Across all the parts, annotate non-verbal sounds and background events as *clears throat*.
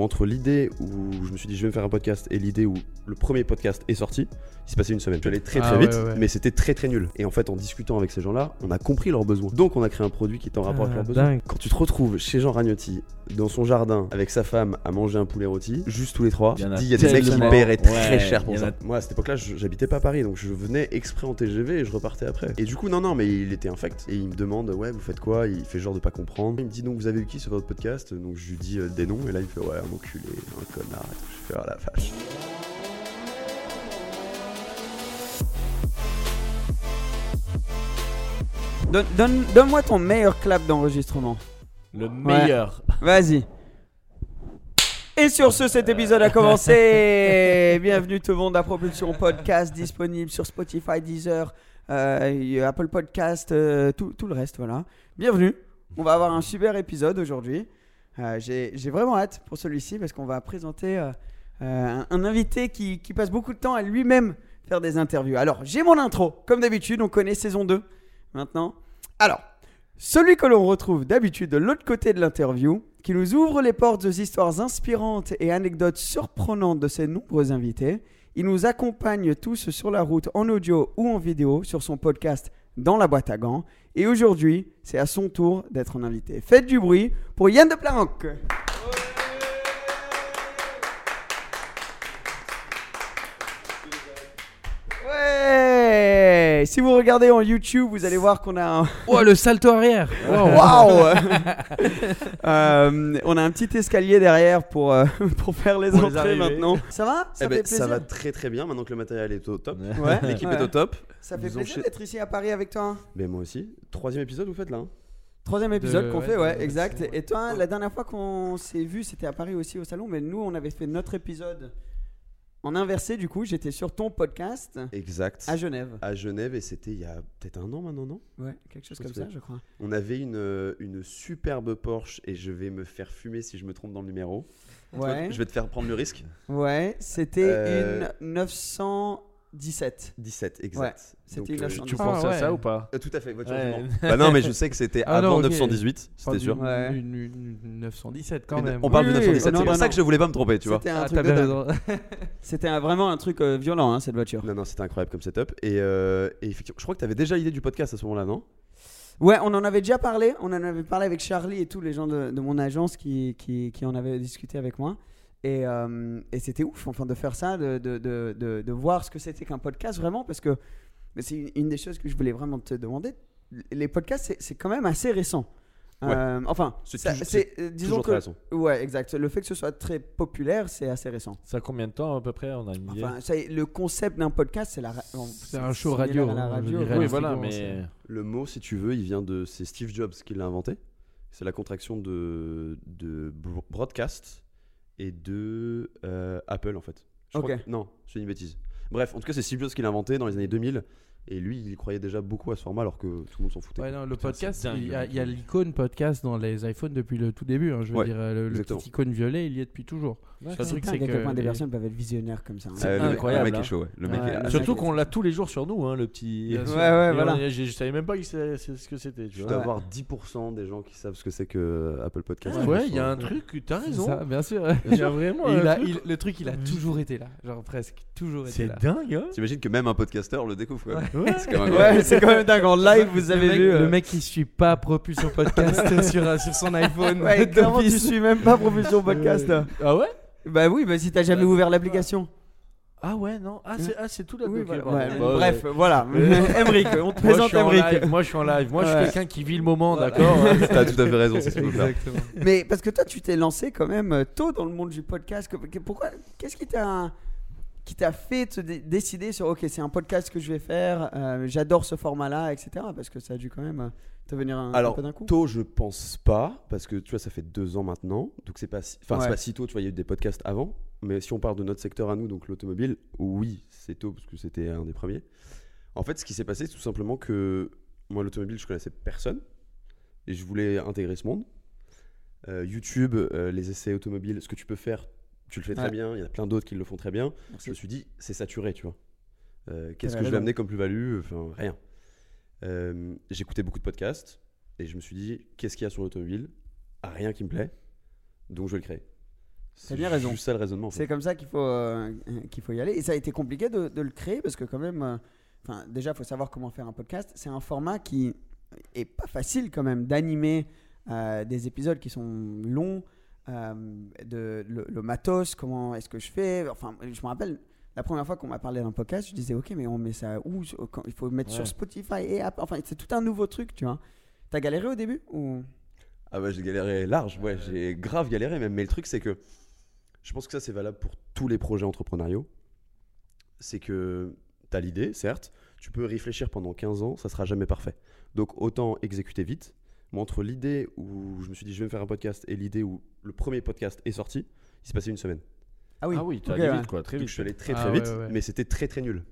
Entre l'idée où je me suis dit je vais me faire un podcast et l'idée où le premier podcast est sorti, il s'est passé une semaine. Allé très très Ah vite, ouais, ouais. mais c'était très très nul. Et en fait, en discutant avec ces gens-là, on a compris leurs besoins. Donc on a créé un produit qui est en rapport avec Ah, leurs besoins. dingue. Quand tu te retrouves chez Jean Ragnotti, dans son jardin, avec sa femme, à manger un poulet rôti, juste tous les trois, Il y en tu a te dis il y a des mecs qui paieraient très Ouais, cher pour ça. a- Moi à cette époque-là, je- j'habitais pas à Paris, donc je venais exprès en TGV et je repartais après. Et du coup, non, non, mais il était infect. Et il me demande, ouais, vous faites quoi? Il fait genre de pas comprendre. Il me dit, donc vous avez eu qui sur votre podcast? Donc je lui dis euh, des noms, et là il me fait, ouais, un enculé, un connard. Et tout. Je fais, oh la vache. Donne- donne- Donne-moi ton meilleur clap d'enregistrement. Le meilleur. Vas-y. Et sur ce, cet épisode a commencé. *laughs* Bienvenue tout le monde à Propulsion Podcast, disponible sur Spotify, Deezer, euh, Apple Podcast, euh, tout, tout le reste, voilà. Bienvenue. On va avoir un super épisode aujourd'hui. Euh, J'ai vraiment hâte pour celui-ci parce qu'on va présenter euh, euh, un, un invité qui, qui passe beaucoup de temps à lui-même faire des interviews. Alors, j'ai mon intro. Comme d'habitude, on connaît saison 2 maintenant. Alors, celui que l'on retrouve d'habitude de l'autre côté de l'interview, qui nous ouvre les portes aux histoires inspirantes et anecdotes surprenantes de ses nombreux invités. Il nous accompagne tous sur la route en audio ou en vidéo sur son podcast Dans la boîte à gants. Et aujourd'hui, c'est à son tour d'être un invité. Faites du bruit pour Yann de Planck. Ouais Si vous regardez en YouTube, vous allez voir qu'on a un... *laughs* Oh, le salto arrière. Wow. Waouh *laughs* *laughs* Euh, On a un petit escalier derrière pour, euh, pour faire les Pour entrées maintenant. Ça va? Ça Eh ben, ça va très très bien maintenant que le matériel est au top. Ouais. L'équipe Ouais. est au top. Ça fait Nous plaisir d'être ici à Paris avec toi. Mais moi aussi. Troisième épisode, vous faites là hein Troisième épisode qu'on ouais, fait, ouais, exact. Et toi, la dernière fois qu'on s'est vu, c'était à Paris aussi au salon, mais nous, on avait fait notre épisode en inversé, du coup, j'étais sur ton podcast Exact. à Genève. À Genève et c'était il y a peut-être un an maintenant, non? Ouais, quelque chose comme ça, je crois. On avait une, euh, une superbe Porsche et je vais me faire fumer si je me trompe dans le numéro. Ouais, Je vais te faire prendre le risque. ouais, c'était Euh, une 917. 17, Ouais, exact. c'était Donc, une euh, 917. Tu Ah, penses à ouais. ça ou pas euh, tout à fait, voiture Ouais. *laughs* Bah non, mais je sais que c'était Ah avant non, ok. 918, Pas c'était sûr. Ouais. une- une- une 917 quand même. On parle Oui, de oui, 917, non, c'est pour ça que je voulais pas me tromper, tu vois. C'était un Ah, truc. *laughs* C'était un- vraiment un truc euh, violent, hein, cette voiture. Non, non, c'était incroyable comme setup. Et, euh, et effectivement, je crois que tu avais déjà l'idée du podcast à ce moment-là, non? Ouais, on en avait déjà parlé. On en avait parlé avec Charlie et tous les gens de, de mon agence qui, qui, qui en avaient discuté avec moi. Et, euh, et c'était ouf, enfin, de faire ça, de, de, de, de, de voir ce que c'était qu'un podcast vraiment, parce que c'est une, une des choses que je voulais vraiment te demander. Les podcasts, c'est- c'est quand même assez récent. Ouais. Euh, enfin, C'est ça- toujours- c'est euh, disons Toujours que très récent. ouais, exact. Le fait que ce soit très populaire, c'est assez récent. Ça a combien de temps à peu près On a une idée? Enfin, ça y est, le concept d'un podcast, c'est la C'est un show radio, hein, radio. Oui, voilà, mais Le mot, si tu veux, il vient de. C'est Steve Jobs qui l'a inventé. C'est la contraction de, de bro- broadcast et de euh, Apple, en fait. Je crois que- non, je dis une bêtise. Bref, en tout cas, c'est Steve Jobs qui l'a inventé dans les années 2000. Et lui, il croyait déjà beaucoup à ce format alors que tout le monde s'en foutait. Ouais, non, le Putain, podcast, il y a, le il y a truc. l'icône podcast dans les iPhones depuis le tout début. hein, je veux Ouais, dire, euh, le, le petit icône violet, il y est depuis toujours. Ouais, C'est dingue c'est à quel que point des les- personnes peuvent être visionnaires comme ça. hein. C'est Euh, incroyable, Le mec hein. est chaud, ouais. Le Ouais, mec est Surtout qu'on l'a tous les jours sur nous, hein, le petit. Ouais, ouais, Et voilà. Je, savais même pas que c'est- c'est ce que c'était. Tu Je vois. dois avoir 10% des gens qui savent ce que c'est que euh, Apple Podcast. Ouais, il y a un truc, t'as C'est raison. ça, bien sûr. Il y a vraiment Et il un a- truc. il- le truc, il a toujours été là. Genre presque toujours été C'est là. dingue, hein T'imagines que même un podcasteur le découvre. Quoi. C'est quand même Ouais, c'est quand même dingue. En live, vous avez vu. euh, le mec qui suit pas Propulsion Podcast *laughs* sur, euh, sur son iPhone. Ouais, *laughs* clairement, tu suis même pas Propulsion Podcast. Ah ouais? Bah oui, bah si t'as jamais ouvert l'application. Ah ouais, non. Ah, c'est ah, c'est tout là Oui, voilà. Ouais, Bah, bref, ouais. voilà. *laughs* Emric, on te présente suis en Emric. live, moi je suis en live. Moi je suis quelqu'un qui vit le moment, Voilà. d'accord *laughs* T'as tout à fait raison, c'est ce. Exactement. Mais parce que toi, tu t'es lancé quand même euh, tôt dans le monde du podcast. Pourquoi Qu'est-ce qui t'a qui t'a fait te dé- décider sur ok, c'est un podcast que je vais faire. euh, J'adore ce format-là, etc. Parce que ça a dû quand même te venir un, un Alors, peu d'un coup? tôt, je pense pas, parce que tu vois, ça fait deux ans maintenant, donc c'est pas, si... enfin, c'est pas si tôt, tu vois, il y a eu des podcasts avant, mais si on parle de notre secteur à nous, donc l'automobile, oui, c'est tôt, parce que c'était un des premiers. En fait, ce qui s'est passé, c'est tout simplement que moi, l'automobile, je connaissais personne, et je voulais intégrer ce monde. Euh, YouTube, euh, les essais automobiles, ce que tu peux faire, tu le fais très Ouais. bien, il y en a plein d'autres qui le font très bien. Merci. Je me suis dit, c'est saturé, tu vois. Euh, Qu'est-ce que je vais amener comme plus-value? Enfin, rien. Euh, J'écoutais beaucoup de podcasts et je me suis dit, qu'est-ce qu'il y a sur l'automobile? Rien qui me plaît, donc je vais le créer. C'est bien raison. juste ça le raisonnement. en fait. C'est comme ça qu'il faut, euh, qu'il faut y aller. Et ça a été compliqué de, de le créer parce que quand même, euh, déjà, il faut savoir comment faire un podcast. C'est un format qui est pas facile quand même d'animer des épisodes qui sont longs, de, le, le matos, comment est-ce que je fais? Enfin, je me rappelle. La première fois qu'on m'a parlé d'un podcast, je disais ok, mais on met ça où? Il faut le mettre Ouais. sur Spotify et Apple. Enfin, c'est tout un nouveau truc, tu vois. T'as galéré au début ou? Ah ouais, j'ai galéré large, ouais, j'ai grave galéré même. Mais le truc, c'est que je pense que ça, c'est valable pour tous les projets entrepreneuriaux. C'est que tu as l'idée, certes, tu peux réfléchir pendant 15 ans, ça sera jamais parfait. Donc autant exécuter vite. Moi, entre l'idée où je me suis dit je vais me faire un podcast et l'idée où le premier podcast est sorti, il s'est passé une semaine. Ah oui. Ah oui, tu Ok, allé ouais. vite quoi, très Donc vite. je suis allé très Ah très vite, ouais, ouais. mais c'était très très nul.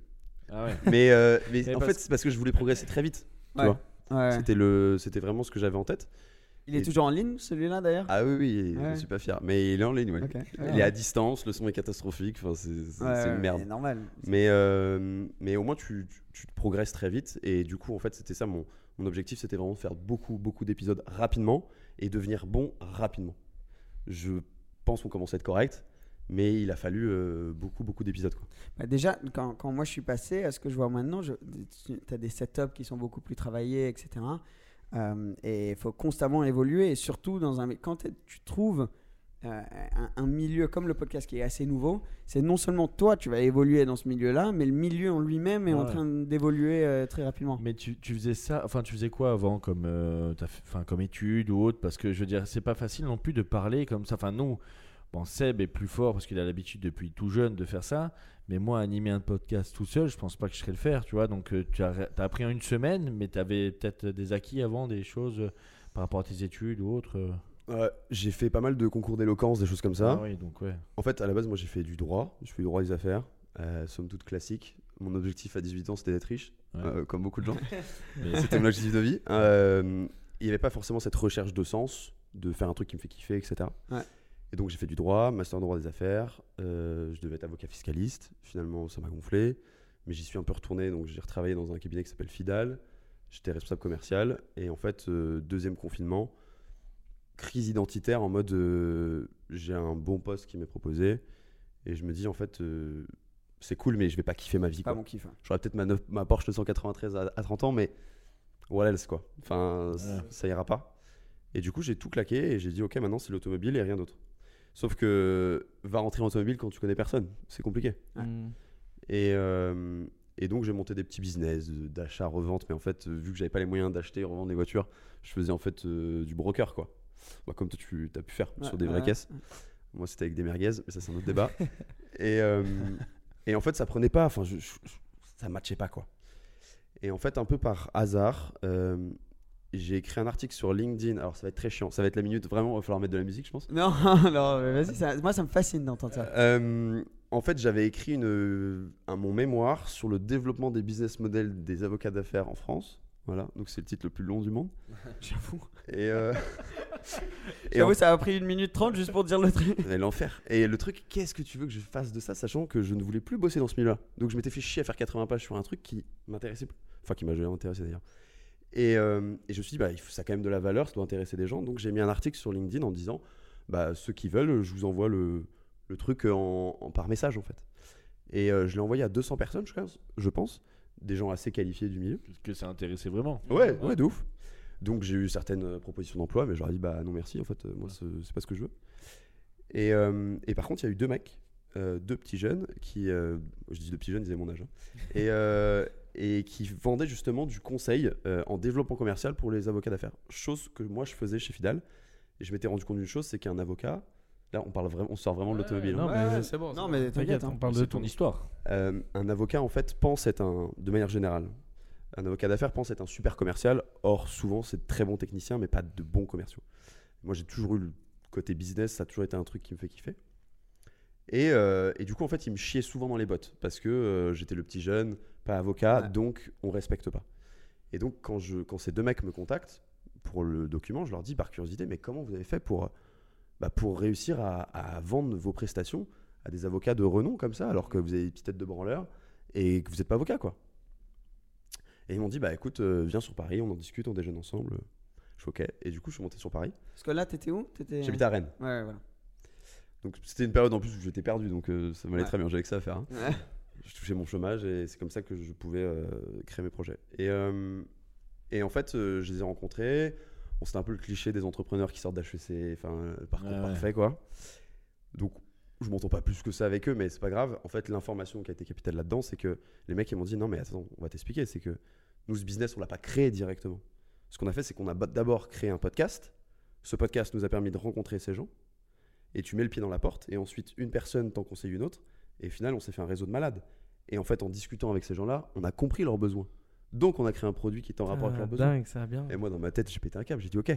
Ah ouais. Mais, euh, mais en parce- fait, c'est parce que je voulais progresser très vite. tu Ouais. vois. Ouais. C'était le, c'était vraiment ce que j'avais en tête. Il est Et- toujours en ligne, celui-là d'ailleurs? Ah oui, oui, Ouais. je suis pas fier. Mais il est en ligne, ouais. Il est à distance, le son est catastrophique, enfin, c'est une merde. c'est normal. Mais, euh, mais au moins, tu, tu, tu te progresses très vite. Et du coup, en fait, c'était ça mon, mon objectif c'était vraiment de faire beaucoup, beaucoup d'épisodes rapidement et devenir bon rapidement. Je pense qu'on commence à être correct, mais il a fallu euh, beaucoup, beaucoup d'épisodes. quoi. Bah, déjà, quand, quand moi je suis passé à ce que je vois maintenant, tu as des setups qui sont beaucoup plus travaillés, etc. Euh, et il faut constamment évoluer. Et surtout, dans un, quand tu trouves euh, un, un milieu comme le podcast qui est assez nouveau, c'est non seulement toi, tu vas évoluer dans ce milieu-là, mais le milieu en lui-même est en train d'évoluer euh, très rapidement. Mais tu, tu faisais ça, enfin tu faisais quoi avant comme, euh, fait- comme étude ou autre? Parce que je veux dire, c'est pas facile non plus de parler comme ça. Enfin nous, bon Seb est plus fort parce qu'il a l'habitude depuis tout jeune de faire ça. Mais moi, animer un podcast tout seul, je pense pas que je serais le faire, tu vois. Donc euh, tu as, as appris en une semaine, mais tu avais peut-être des acquis avant, des choses euh, par rapport à tes études ou autres. euh. J'ai fait pas mal de concours d'éloquence, des choses comme ça. Ah oui, donc ouais. En fait, à la base, moi, j'ai fait du droit. Je fais du droit des affaires, euh, somme toute classique. Mon objectif à 18 ans, c'était d'être riche, Ouais. euh, comme beaucoup de gens. *laughs* C'était mon objectif de vie. *laughs* Euh, il n'y avait pas forcément cette recherche de sens, de faire un truc qui me fait kiffer, etc. Ouais. Et donc j'ai fait du droit, master en droit des affaires. euh, je devais être avocat fiscaliste. Finalement, ça m'a gonflé. Mais j'y suis un peu retourné. Donc j'ai retravaillé dans un cabinet qui s'appelle Fidal. J'étais responsable commercial. Et en fait, euh, deuxième confinement, crise identitaire en mode euh, j'ai un bon poste qui m'est proposé. Et je me dis, en fait, euh, c'est cool, mais je vais pas kiffer ma vie. Pas quoi. mon kiff. hein. J'aurais peut-être ma, ma Porsche 293 à, à 30 ans, mais voilà, c'est quoi. Enfin, Ouais. ça ira pas. Et du coup, j'ai tout claqué et j'ai dit, ok, maintenant c'est l'automobile et rien d'autre. Sauf que va rentrer en automobile quand tu connais personne, c'est compliqué. Ouais. Mm. Et, euh, et donc, j'ai monté des petits business d'achat, revente, mais en fait, euh, vu que j'avais pas les moyens d'acheter et revendre des voitures, je faisais en fait euh, du broker, quoi. Bah, comme toi, tu as pu faire sur Ouais, des vraies ouais. caisses. Moi, c'était avec des merguez, mais ça, c'est un autre débat. *laughs* et, euh, et en fait, ça prenait pas, enfin, je, je- ça matchait pas, quoi. Et en fait, un peu par hasard, euh, j'ai écrit un article sur LinkedIn. Alors, ça va être très chiant. Ça va être la minute, vraiment, il va falloir mettre de la musique, je pense. Non, *laughs* non, mais vas-y, moi ça me fascine d'entendre ça. Euh, en fait, j'avais écrit une, un, mon mémoire sur le développement des business models des avocats d'affaires en France. Voilà, donc c'est le titre le plus long du monde. *laughs* J'avoue. Et, euh, *laughs* et J'avoue, en- ça a pris une minute trente juste pour dire le truc. l'enfer. Et le truc, qu'est-ce que tu veux que je fasse de ça, sachant que je ne voulais plus bosser dans ce milieu-là? Donc je m'étais fait chier à faire 80 pages sur un truc qui m'intéressait plus. Enfin, qui m'a jamais intéressé d'ailleurs. Et, euh, et je me suis dit, bah, ça a quand même de la valeur, ça doit intéresser des gens. Donc j'ai mis un article sur LinkedIn en disant, bah, ceux qui veulent, je vous envoie le, le truc en, en- par message en fait. Et euh, je l'ai envoyé à 200 personnes, je pense. Des gens assez qualifiés du milieu. Parce que ça intéressait vraiment. Ouais, ouais, de ouf. Donc j'ai eu certaines euh, propositions d'emploi, mais j'aurais dit bah non merci, en fait, moi c'est c'est pas ce que je veux. Et, euh, et par contre, il y a eu deux mecs, euh, deux petits jeunes, qui, euh, je dis deux petits jeunes, ils avaient mon âge, hein, et, euh, et qui vendaient justement du conseil euh, en développement commercial pour les avocats d'affaires. Chose que moi je faisais chez Fidal. Et je m'étais rendu compte d'une chose, c'est qu'un avocat, là on parle vraiment, on sort vraiment de l'automobile. hein. Non, Ouais, mais c'est bon. non, mais t'inquiète, hein. on parle de ton histoire. Euh, un avocat en fait pense être un, de manière générale, un avocat d'affaires pense être un super commercial. Or souvent c'est de très bons techniciens mais pas de bons commerciaux. Moi j'ai toujours eu le côté business, ça a toujours été un truc qui me fait kiffer. Et, euh, et du coup en fait il me chiait souvent dans les bottes parce que euh, j'étais le petit jeune, pas avocat, Ouais. donc on respecte pas. Et donc quand, je, quand ces deux mecs me contactent pour le document, je leur dis par curiosité mais comment vous avez fait pour, bah, pour réussir à, à vendre vos prestations à des avocats de renom comme ça, alors que vous avez des petites têtes de branleur et que vous n'êtes pas avocat, quoi? Et ils m'ont dit, bah écoute, euh, viens sur Paris, on en discute, on déjeune ensemble. Je suis ok. Et du coup, je suis monté sur Paris. Parce que là, t'étais où? J'habitais à Rennes. Ouais, voilà. Donc c'était une période en plus où j'étais perdu, donc euh, ça m'allait Ouais. très bien, j'avais que ça à faire. hein. Ouais. Je touchais mon chômage et c'est comme ça que je pouvais euh, créer mes projets. Et, euh, et en fait, euh, je les ai rencontrés. C'était un peu le cliché des entrepreneurs qui sortent d'HEC, enfin, euh, parcours Ouais, ouais. parfait, quoi. Donc, je m'entends pas plus que ça avec eux, mais c'est pas grave. En fait, l'information qui a été capitale là-dedans, c'est que les mecs, ils m'ont dit non, mais attends, on va t'expliquer. C'est que nous, ce business, on l'a pas créé directement. Ce qu'on a fait, c'est qu'on a d'abord créé un podcast. Ce podcast nous a permis de rencontrer ces gens. Et tu mets le pied dans la porte, et ensuite, une personne t'en conseille une autre. Et au final, on s'est fait un réseau de malades. Et en fait, en discutant avec ces gens-là, on a compris leurs besoins. Donc, on a créé un produit qui est en rapport avec Ah, leurs besoins. Dingue, ça va bien. Et moi, dans ma tête, j'ai pété un câble. J'ai dit OK.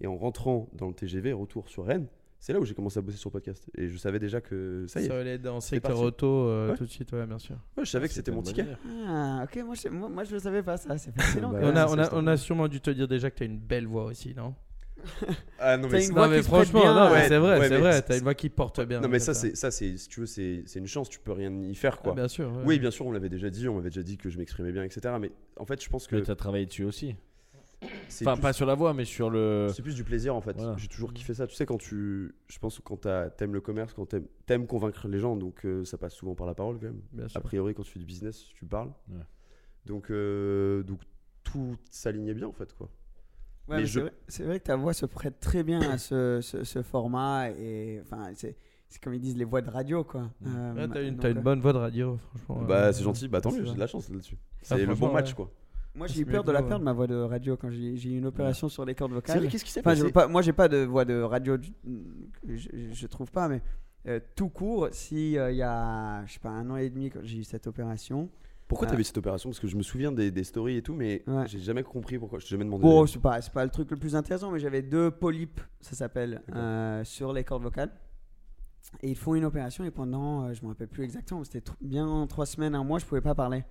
Et en rentrant dans le TGV, retour sur Rennes, c'est là où j'ai commencé à bosser sur le podcast. Et je savais déjà que ça y est. Ça allait dans secteur auto euh, Ouais. tout de suite, ouais, bien sûr. Ouais, je savais que c'était mon ticket. Ah, ok, moi je, moi, moi, je le savais pas ça, c'est *laughs* fascinant. Bah, on, a, on, a, on a sûrement dû te dire déjà que t'as une belle voix aussi, non? Ah non, mais une c'est- voix Non, mais qui se prête franchement, bien, non, mais ouais. c'est vrai, Ouais, c'est vrai, t'as une voix qui porte bien. non, mais comme ça, c'est ça, c'est si tu veux, c'est c'est une chance. Tu peux rien y faire, quoi. Ah, bien sûr. ouais. Oui, bien sûr, on l'avait déjà dit. On m'avait déjà dit que je m'exprimais bien, etc. Mais en fait, je pense que Mais t'as travaillé dessus aussi. Enfin, plus- pas sur la voix, mais sur le. C'est plus du plaisir en fait. Voilà. J'ai toujours kiffé ça. Tu sais, quand tu. Je pense que quand t'aimes le commerce, quand t'aimes t'aimes convaincre les gens, donc euh, ça passe souvent par la parole quand même. Bien sûr. A priori, quand tu fais du business, tu parles. Ouais. Donc, euh, donc tout s'alignait bien en fait quoi. Ouais, Mais mais je- c'est vrai- que ta voix se prête très bien à ce, ce, ce format et enfin c'est c'est comme ils disent les voix de radio quoi. Euh, Ouais, t'as une, donc, t'as une euh, bonne voix de radio, franchement. bah, euh, c'est gentil. Bah, tant mieux, j'ai de la chance là-dessus. Ah, C'est le bon match ouais. quoi. Moi Ah, j'ai eu peur de la perdre ma voix de radio quand j'ai j'ai eu une opération sur les cordes C'est vocales. vrai, qu'est-ce qui s'est Enfin, passé pas, moi j'ai pas de voix de radio, je, je trouve pas, mais euh, tout court, si euh, il y a je sais pas un an et demi quand j'ai eu cette opération. Pourquoi Ah. t'avais cette opération? Parce que je me souviens des, des stories et tout, mais Ouais. j'ai jamais compris pourquoi. Je t'ai jamais demandé. Bon, c'est pas, c'est pas le truc le plus intéressant, mais j'avais deux polypes, ça s'appelle, euh, sur les cordes vocales. Et ils font une opération et pendant, euh, je me rappelle plus exactement, mais c'était tr- bien trois semaines, un mois, je pouvais pas parler.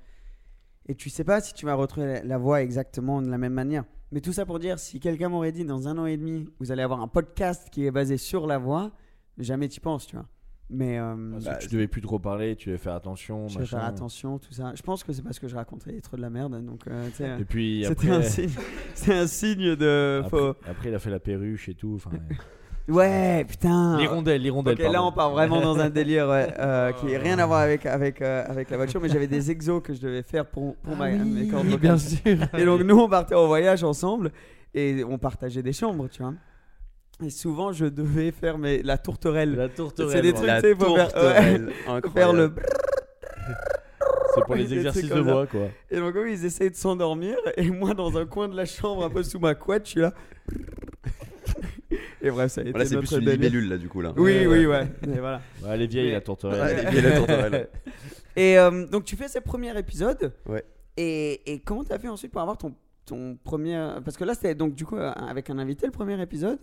Et tu sais pas si tu vas retrouver la, la voix exactement de la même manière. Mais tout ça pour dire, si quelqu'un m'aurait dit dans un an et demi, vous allez avoir un podcast qui est basé sur la voix, jamais t'y penses, tu vois. Mais euh, Parce Bah, que tu devais plus trop parler, tu devais faire attention. je machin. faire attention, tout ça. Je pense que c'est parce que je racontais trop de la merde, donc euh, Et puis c'était après, un signe, *laughs* c'est un signe de. après, faut- après, il a fait la perruche et tout. *laughs* Ouais, putain. L'hirondelle, l'hirondelle. Ok, là pardon. on part vraiment dans un délire ouais, euh, *laughs* qui n'a rien à voir avec, avec, euh, avec la voiture, mais j'avais des exos que je devais faire pour, pour ma, mes cordes Oui, bien sûr. Et donc nous on partait en voyage ensemble et on partageait des chambres, tu vois. Et souvent je devais faire mes, la tourterelle. La tourterelle. C'est des trucs, tu sais, faut faire, tourterelle, *laughs* faire le. *laughs* C'est pour les exercices de voix, quoi. Et donc eux ils essayent de s'endormir et moi dans un coin de la chambre un peu sous ma couette, je suis là. Et bref, ça a été Voilà, c'est notre plus une libellule là du coup là. Oui, oui, ouais. Et *laughs* voilà. Ouais, elle est vieille, la tourterelle. Ouais, elle est vieille, la tourterelle. Et euh, donc tu fais ces premiers épisodes. Ouais. Et, et comment t'as fait ensuite pour avoir ton, ton premier... Parce que là c'était donc du coup euh, avec un invité le premier épisode.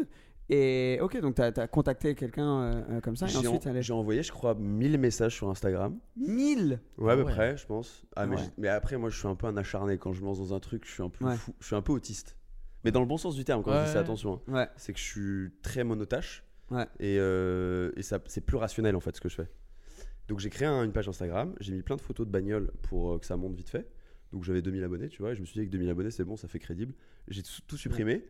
Et ok, donc t'as as contacté quelqu'un euh, comme ça et J'ai en- ensuite allez. j'ai envoyé, je crois, 1000 messages sur Instagram. 1000 Ouais, à peu ouais. près, je pense. Ah, mais, Ouais. j'ai- mais après, moi, je suis un peu un acharné quand je me lance dans un truc. Je suis un peu Ouais. fou. Je suis un peu autiste. Mais dans le bon sens du terme, quand je dis ça, attention. hein. Ouais. C'est que je suis très monotache. Ouais. Et, euh, et ça, c'est plus rationnel en fait ce que je fais. Donc j'ai créé un- une page Instagram. J'ai mis plein de photos de bagnoles pour euh, que ça monte vite fait. Donc j'avais 2000 abonnés, tu vois. Et je me suis dit que 2000 abonnés, c'est bon, ça fait crédible. J'ai tout, tout supprimé,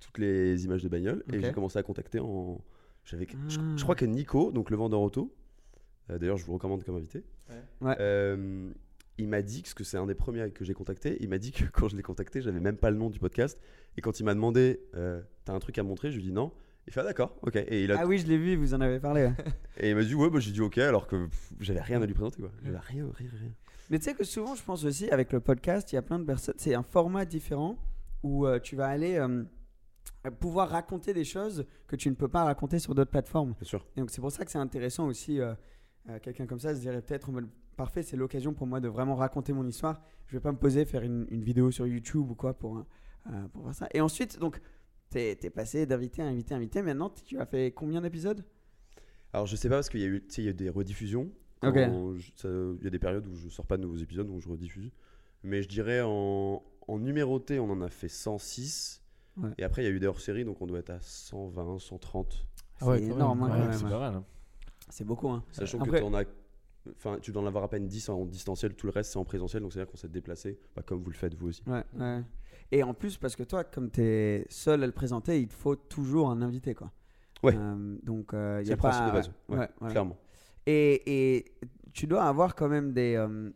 toutes les images de bagnoles. Ok. Et j'ai commencé à contacter en. J'avais, je, je crois que Nico, donc le vendeur auto, euh, d'ailleurs je vous recommande comme invité. Ouais. Euh, il m'a dit que, parce que c'est un des premiers que j'ai contacté, il m'a dit que *laughs* quand je l'ai contacté, j'avais même pas le nom du podcast. Et quand il m'a demandé, euh, t'as un truc à montrer, je lui ai dit non. Il fait ah, d'accord, ok. Et il, a, Ah oui, je l'ai vu, vous en avez parlé. *laughs* et il m'a dit ouais, bah, j'ai dit ok, alors que pff, j'avais rien à lui présenter quoi. J'avais rien, rien, rien. Mais tu sais que souvent, je pense aussi, avec le podcast, il y a plein de personnes. C'est un format différent où euh, tu vas aller euh, pouvoir raconter des choses que tu ne peux pas raconter sur d'autres plateformes. Bien sûr. Et donc, c'est pour ça que c'est intéressant aussi. euh, euh, Quelqu'un comme ça se dirait peut-être parfait, c'est l'occasion pour moi de vraiment raconter mon histoire. Je vais pas me poser, faire une, une vidéo sur YouTube ou quoi pour, euh, pour faire ça. Et ensuite, donc, t'es es passé d'invité à invité à invité. Maintenant, tu as fait combien d'épisodes? Alors je sais pas parce qu'il y a eu, tu y a eu des rediffusions. Il y a des périodes où je sors pas de nouveaux épisodes, donc je rediffuse. Mais je dirais en, en numéroté, on en a fait 106. Ouais. Et après, il y a eu des hors-séries, donc on doit être à 120, 130. Ah ouais, C'est énorme, hein, Ouais, c'est même. pas mal. hein. C'est beaucoup, hein. Sachant Après- que tu en as. Enfin, tu dois en avoir à peine 10 en distanciel, tout le reste c'est en présentiel, donc c'est-à-dire qu'on s'est déplacé, bah, comme vous le faites vous aussi. Ouais, ouais. Et en plus, parce que toi, comme tu es seul à le présenter, il te faut toujours un invité. Quoi. Ouais. Euh, donc, il C'est y a le principe pas. de base, ouais, ouais, voilà. clairement. Et, et tu dois avoir quand même des, euh,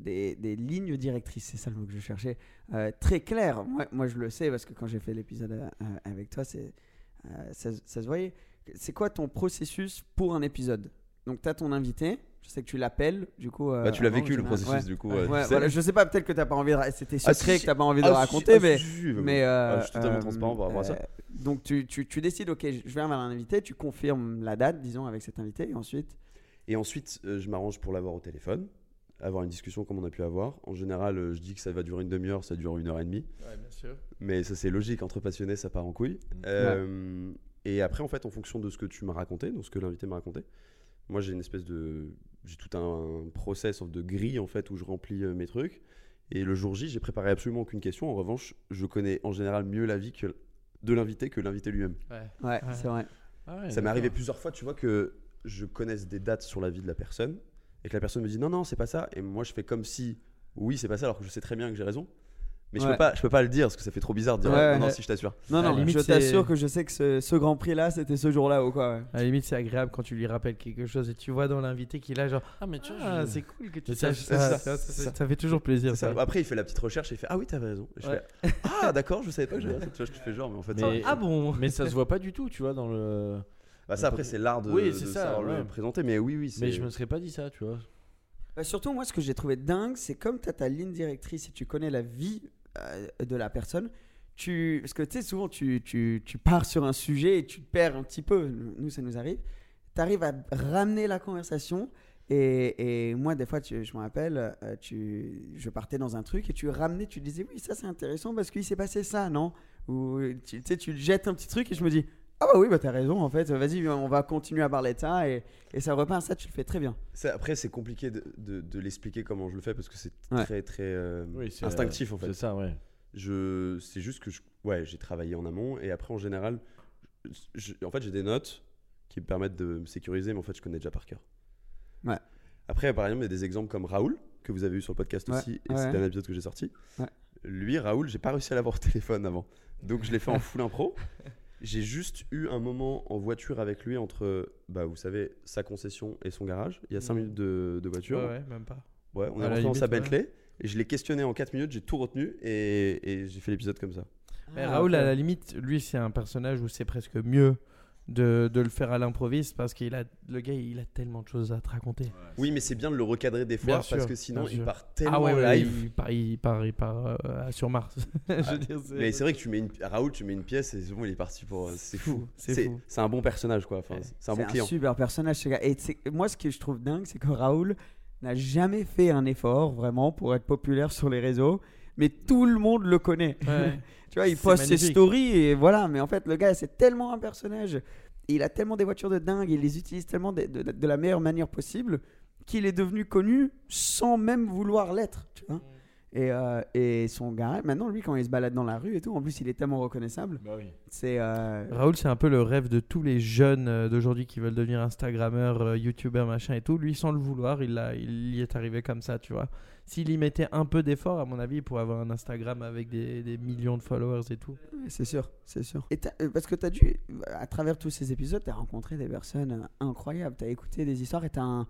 des, des lignes directrices, c'est ça le mot que je cherchais, euh, très claires. Moi, moi, je le sais parce que quand j'ai fait l'épisode euh, avec toi, c'est, euh, ça, ça se voyait. C'est quoi ton processus pour un épisode? Donc, tu as ton invité, je sais que tu l'appelles, du coup. euh, Bah, tu l'as vécu le processus Ouais. du coup. Ouais, euh, voilà, je sais pas, peut-être que t'as pas envie de. C'était Ah, secret si, que t'as pas envie de Ah, raconter, ah, mais. si, bah, mais bah, euh, je suis totalement euh, transparent par rapport à ça. euh, donc tu, tu, tu décides, ok, je vais vers un invité, tu confirmes la date, disons, avec cet invité, et ensuite. Et ensuite, euh, je m'arrange pour l'avoir au téléphone, avoir une discussion comme on a pu avoir. En général, euh, je dis que ça va durer une demi-heure, ça dure une heure et demie. Ouais, bien sûr. Mais ça, c'est logique, entre passionnés, ça part en couille. Euh, Et après, en fait, en fonction de ce que tu m'as raconté, donc ce que l'invité m'a raconté, moi, j'ai une espèce de. J'ai tout un, process de grille, en fait, où je remplis euh, mes trucs. Et le jour J, j'ai préparé absolument aucune question. En revanche, je connais en général mieux la vie que de l'invité que l'invité lui-même. Ouais. Ouais, Ouais. c'est vrai. Ah ouais, Ça m'est arrivé plusieurs fois, tu vois, que je connaisse des dates sur la vie de la personne et que la personne me dit non, non, c'est pas ça. Et moi, je fais comme si oui, c'est pas ça, alors que je sais très bien que j'ai raison. Mais je, peux pas, je peux pas le dire parce que ça fait trop bizarre de dire Ouais, non, ouais. non, si je t'assure. Non, non, limite, je t'assure que je sais que ce, ce Grand Prix-là, c'était ce jour-là ou quoi. ouais. À la limite, c'est agréable quand tu lui rappelles quelque chose et tu vois dans l'invité qu'il a genre Ah, mais tu vois, Ah, je- c'est cool que tu saches ça. ça, ça, ça. ça fait toujours plaisir. C'est ça. ça. Après, il fait la petite recherche et il fait ah oui, t'avais raison. Et je Ouais. fais ah d'accord, je savais pas que j'avais raison. Tu vois, je te fais genre, mais en fait, Mais- ça- Ah bon Mais ça se voit pas du tout, tu vois, dans le. Bah, ça après, c'est l'art de, Oui, de c'est ça, savoir ouais. le présenter. Mais oui, oui, c'est. Mais je me serais pas dit ça, tu vois. Bah, surtout, moi, ce que j'ai trouvé dingue, c'est comme tu as ta ligne directrice et tu connais la vie euh, de la personne, tu... parce que tu sais, souvent, tu, tu, tu pars sur un sujet et tu te perds un petit peu. Nous, ça nous arrive. Tu arrives à ramener la conversation. Et, et moi, des fois, tu- je me rappelle, euh, tu, je partais dans un truc et tu ramenais, tu disais, oui, ça c'est intéressant parce qu'il s'est passé ça, non? Ou tu tu sais, tu jettes un petit truc et je me dis, ah bah oui, bah t'as raison, en fait, vas-y, on va continuer à parler de ça. Et, et ça repart, ça, tu le fais très bien. Ça, après, c'est compliqué de, de- de l'expliquer comment je le fais parce que c'est Ouais. très, très euh, Oui, c'est- instinctif en fait. C'est ça, ouais. Je, c'est juste que je, ouais, j'ai travaillé en amont et après en général, je- en fait, j'ai des notes qui me permettent de me sécuriser, mais en fait, je connais déjà par cœur. Ouais. Après, par exemple, il y a des exemples comme Raoul que vous avez eu sur le podcast Ouais, aussi, et ouais. c'était un épisode que j'ai sorti. Ouais. Lui, Raoul, j'ai pas réussi à l'avoir au téléphone avant, donc je l'ai fait en *laughs* full impro. J'ai juste eu un moment en voiture avec lui entre, bah, vous savez, sa concession et son garage. Il y a 5 Mhm. minutes de, de voiture. Ouais, ouais, même pas. Ouais, on est la rentré dans sa ouais. Bentley et je l'ai questionné en 4 minutes, j'ai tout retenu et, et j'ai fait l'épisode comme ça. Mais Ah, Raoul, ok. à la limite, lui, c'est un personnage où c'est presque mieux de, de le faire à l'improviste parce qu'il a le gars, il a tellement de choses à te raconter. Oui, mais c'est bien de le recadrer des fois Bien parce sûr, que sinon il part tellement ah ouais, live. il part, il part, il part, euh, sur Mars. *laughs* Je veux dire, Mais c'est vrai que tu mets une... Raoul, tu mets une pièce et souvent il est parti pour. C'est fou. fou, c'est C'est fou. c'est un bon personnage quoi. Enfin, Ouais. c'est un bon C'est client. super personnage, ce gars. Et c'est- moi, ce que je trouve dingue, c'est que Raoul n'a jamais fait un effort vraiment pour être populaire sur les réseaux, mais tout le monde le connaît. Ouais. *laughs* tu vois, il poste ses stories et voilà. Mais en fait, le gars, c'est tellement un personnage. Et il a tellement des voitures de dingue, il les utilise tellement de, de- de la meilleure manière possible qu'il est devenu connu sans même vouloir l'être. Tu vois. Et, euh, et son gars, maintenant, lui, quand il se balade dans la rue et tout, en plus, il est tellement reconnaissable. Bah oui. C'est. euh, Raoul, c'est un peu le rêve de tous les jeunes euh, d'aujourd'hui qui veulent devenir Instagrammeurs, euh, YouTubeurs, machin et tout. Lui, sans le vouloir, il, a, il y est arrivé comme ça, tu vois. S'il y mettait un peu d'effort, à mon avis, il pourrait avoir un Instagram avec des, des millions de followers et tout. Ouais, C'est sûr, c'est sûr. Et t'as- euh, parce que tu as dû, à travers tous ces épisodes, tu as rencontré des personnes euh, incroyables. Tu as écouté des histoires et tu as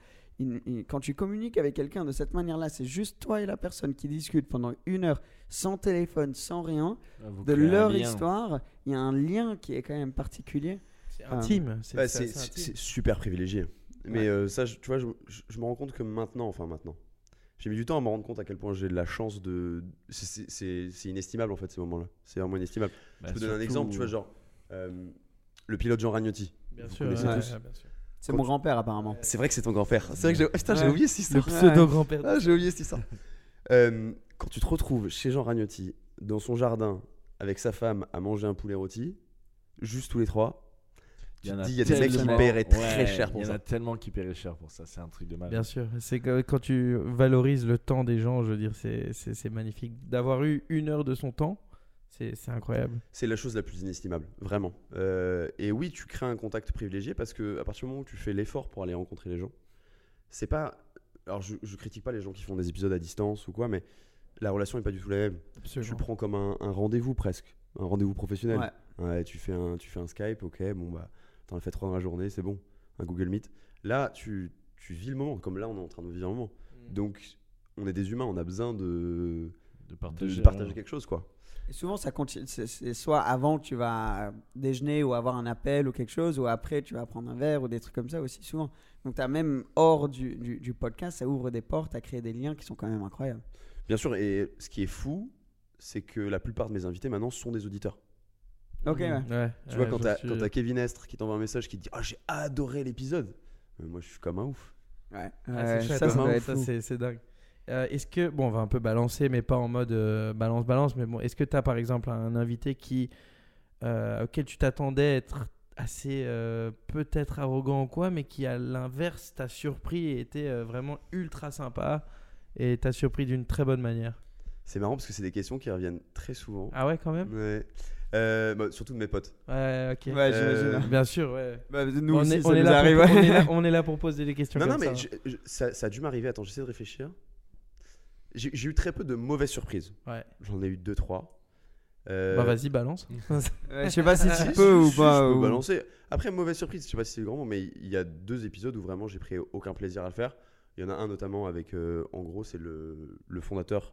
quand tu communiques avec quelqu'un de cette manière-là, c'est juste toi et la personne qui discutent pendant une heure sans téléphone, sans rien, Ah, vous de leur histoire. Il y a un lien qui est quand même particulier. C'est intime. C'est Ouais, c'est c'est assez intime. c'est super privilégié. Mais euh, ça, je- tu vois, je, je- je me rends compte que maintenant, enfin maintenant, j'ai mis du temps à me rendre compte à quel point j'ai de la chance de. c'est- C'est c'est- c'est inestimable en fait ces moments-là. C'est vraiment inestimable. Bah, je peux donner un exemple, tu vois, genre euh, le pilote Jean Ragnotti. Bien sûr. ouais, ouais, bien sûr. C'est mon grand-père apparemment. C'est vrai que c'est ton grand-père. C'est vrai que j'ai putain, j'ai Ouais. oublié cette Le histoire. pseudo-grand-père. Ah, j'ai oublié cette histoire. Euh, quand tu te retrouves chez Jean Ragnotti, dans son jardin, avec sa femme, à manger un poulet rôti, juste tous les trois, tu y en te a dis, il y a des mecs qui tellement- paieraient très Ouais, cher pour Il y en ça. a tellement qui paieraient cher pour ça. C'est un truc de mal. Bien sûr, c'est que quand tu valorises le temps des gens, je veux dire, c'est- c'est c'est magnifique. D'avoir eu une heure de son temps, c'est incroyable. C'est la chose la plus inestimable, vraiment. Euh, et oui, tu crées un contact privilégié parce que à partir du moment où tu fais l'effort pour aller rencontrer les gens, c'est pas. Alors, je, je critique pas les gens qui font des épisodes à distance ou quoi, mais la relation est pas du tout la même. Tu le prends comme un, un rendez-vous presque, un rendez-vous professionnel. Ouais. Ouais, tu fais un, tu fais un Skype, ok, bon bah, t'en as fait trois dans la journée, c'est bon. Un Google Meet. Là, tu, tu vis le moment, comme là, on est en train de vivre un moment. Mm. Donc, on est des humains, on a besoin de, De de partager. partager quelque chose, quoi. Et souvent, ça continue. C'est soit avant, tu vas déjeuner ou avoir un appel ou quelque chose, ou après, tu vas prendre un verre ou des trucs comme ça aussi, souvent. Donc, tu as même hors du, du, du podcast, ça ouvre des portes à créer des liens qui sont quand même incroyables. Bien sûr, et ce qui est fou, c'est que la plupart de mes invités maintenant sont des auditeurs. Ok, ouais. Ouais, Tu vois, ouais, quand t'as suis- Kevin Estre qui t'envoie un message qui te dit Ah, j'ai adoré l'épisode. Euh, Moi, je suis comme un ouf. Ouais. Ah, Ouais, ça, ça hein. c'est dingue. Euh, est-ce que, bon, on va un peu balancer, mais pas en mode euh, balance-balance, mais bon, est-ce que tu as par exemple un invité qui, euh, auquel tu t'attendais être assez euh, peut-être arrogant ou quoi, mais qui à l'inverse t'a surpris et était euh, vraiment ultra sympa et t'a surpris d'une très bonne manière? C'est marrant parce que c'est des questions qui reviennent très souvent. Ah ouais, quand même? Ouais. Euh, bah, surtout de mes potes. Ouais, ok. Ouais, j'imagine. Euh, Bien sûr, ouais. Bah, nous on, aussi, est, ça on, est là arrive. pour, on, est là, on est là pour poser des questions Non, non, mais ça. je- je- ça, ça a dû m'arriver. Attends, j'essaie de réfléchir. J'ai eu très peu de mauvaises surprises. Ouais. J'en ai eu deux, trois. Euh, Bah vas-y, balance. *laughs* Je sais pas si tu peux ou pas. Je peux ou- balancer. Après, mauvaise surprise, je sais pas si c'est le grand mot, mais il y a deux épisodes où vraiment j'ai pris aucun plaisir à le faire. Il y en a un notamment avec, euh, en gros, c'est le, le fondateur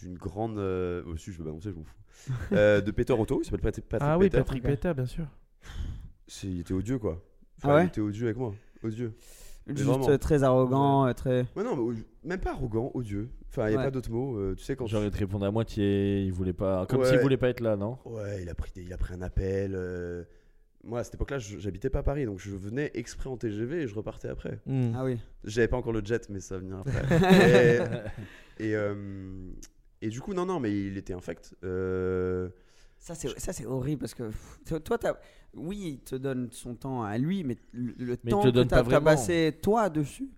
d'une grande. Euh, oh, si, je veux balancer, je m'en fous. *laughs* Euh, de Peter Otto, il s'appelle Pat- Patrick ah oui, Peter. Patrick. Peter, bien sûr. Il était odieux, quoi. Enfin, Ah ouais Il était odieux avec moi. Odieux. Juste très arrogant, euh, très. Ouais, non, mais même pas arrogant, odieux. Enfin, il n'y a Ouais. pas d'autre mot. euh, tu sais, quand J'aurais tu- te répondre à moitié. Il voulait pas. Comme Ouais. s'il voulait pas être là, non? Ouais, il a pris, des- il a pris un appel. euh, Moi, à cette époque-là, je- j'habitais pas à Paris, donc je venais exprès en TGV et je repartais après. Hmm. Ah oui. J'avais pas encore le jet, mais ça va venir après. *laughs* et, et, euh, et du coup, non, non, mais il était infect. Euh, Ça, c'est, ça, c'est horrible parce que pff, toi, t'as- oui, il te donne son temps à lui, mais le, le Mais il temps te que t'as, pas t'as vraiment. passé toi dessus,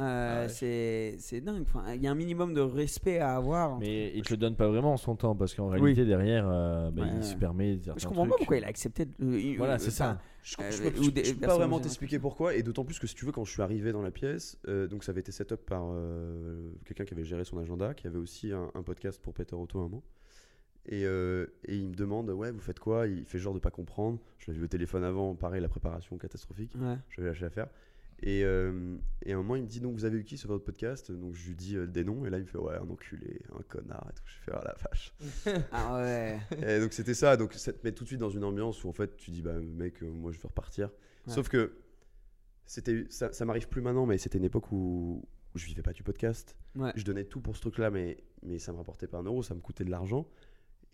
euh, Ah ouais. c'est, c'est dingue. Enfin, il y a un minimum de respect à avoir. Mais il te donne pas vraiment son temps parce qu'en réalité, derrière, euh, bah, Ouais, il ouais. se permet de je comprends pas pourquoi il a accepté. De, euh, Voilà, euh, c'est ça. je, je peux, ou je- des je peux pas vraiment t'expliquer pourquoi, et d'autant plus que si tu veux, quand je suis arrivé dans la pièce, euh, donc ça avait été set up par euh, quelqu'un qui avait géré son agenda, qui avait aussi un, un podcast pour Peter Otto à un moment. Et, euh, et il me demande, ouais, vous faites quoi? Il fait genre de pas comprendre. Je l'avais vu au téléphone avant, pareil, la préparation catastrophique. Ouais. Je vais lâcher l'affaire. Et, euh, et à un moment, il me dit donc vous avez eu qui sur votre podcast? Donc je lui dis euh, des noms et là il me fait ouais un enculé, un connard et tout. Je fais ah la vache. *laughs* Ah ouais. et donc c'était ça. Donc ça te met tout de suite dans une ambiance où en fait tu dis bah mec euh, moi je veux repartir. Ouais. Sauf que c'était ça, ça m'arrive plus maintenant mais c'était une époque où, où je vivais pas du podcast. Ouais. Je donnais tout pour ce truc là mais mais ça me rapportait pas un euro, ça me coûtait de l'argent.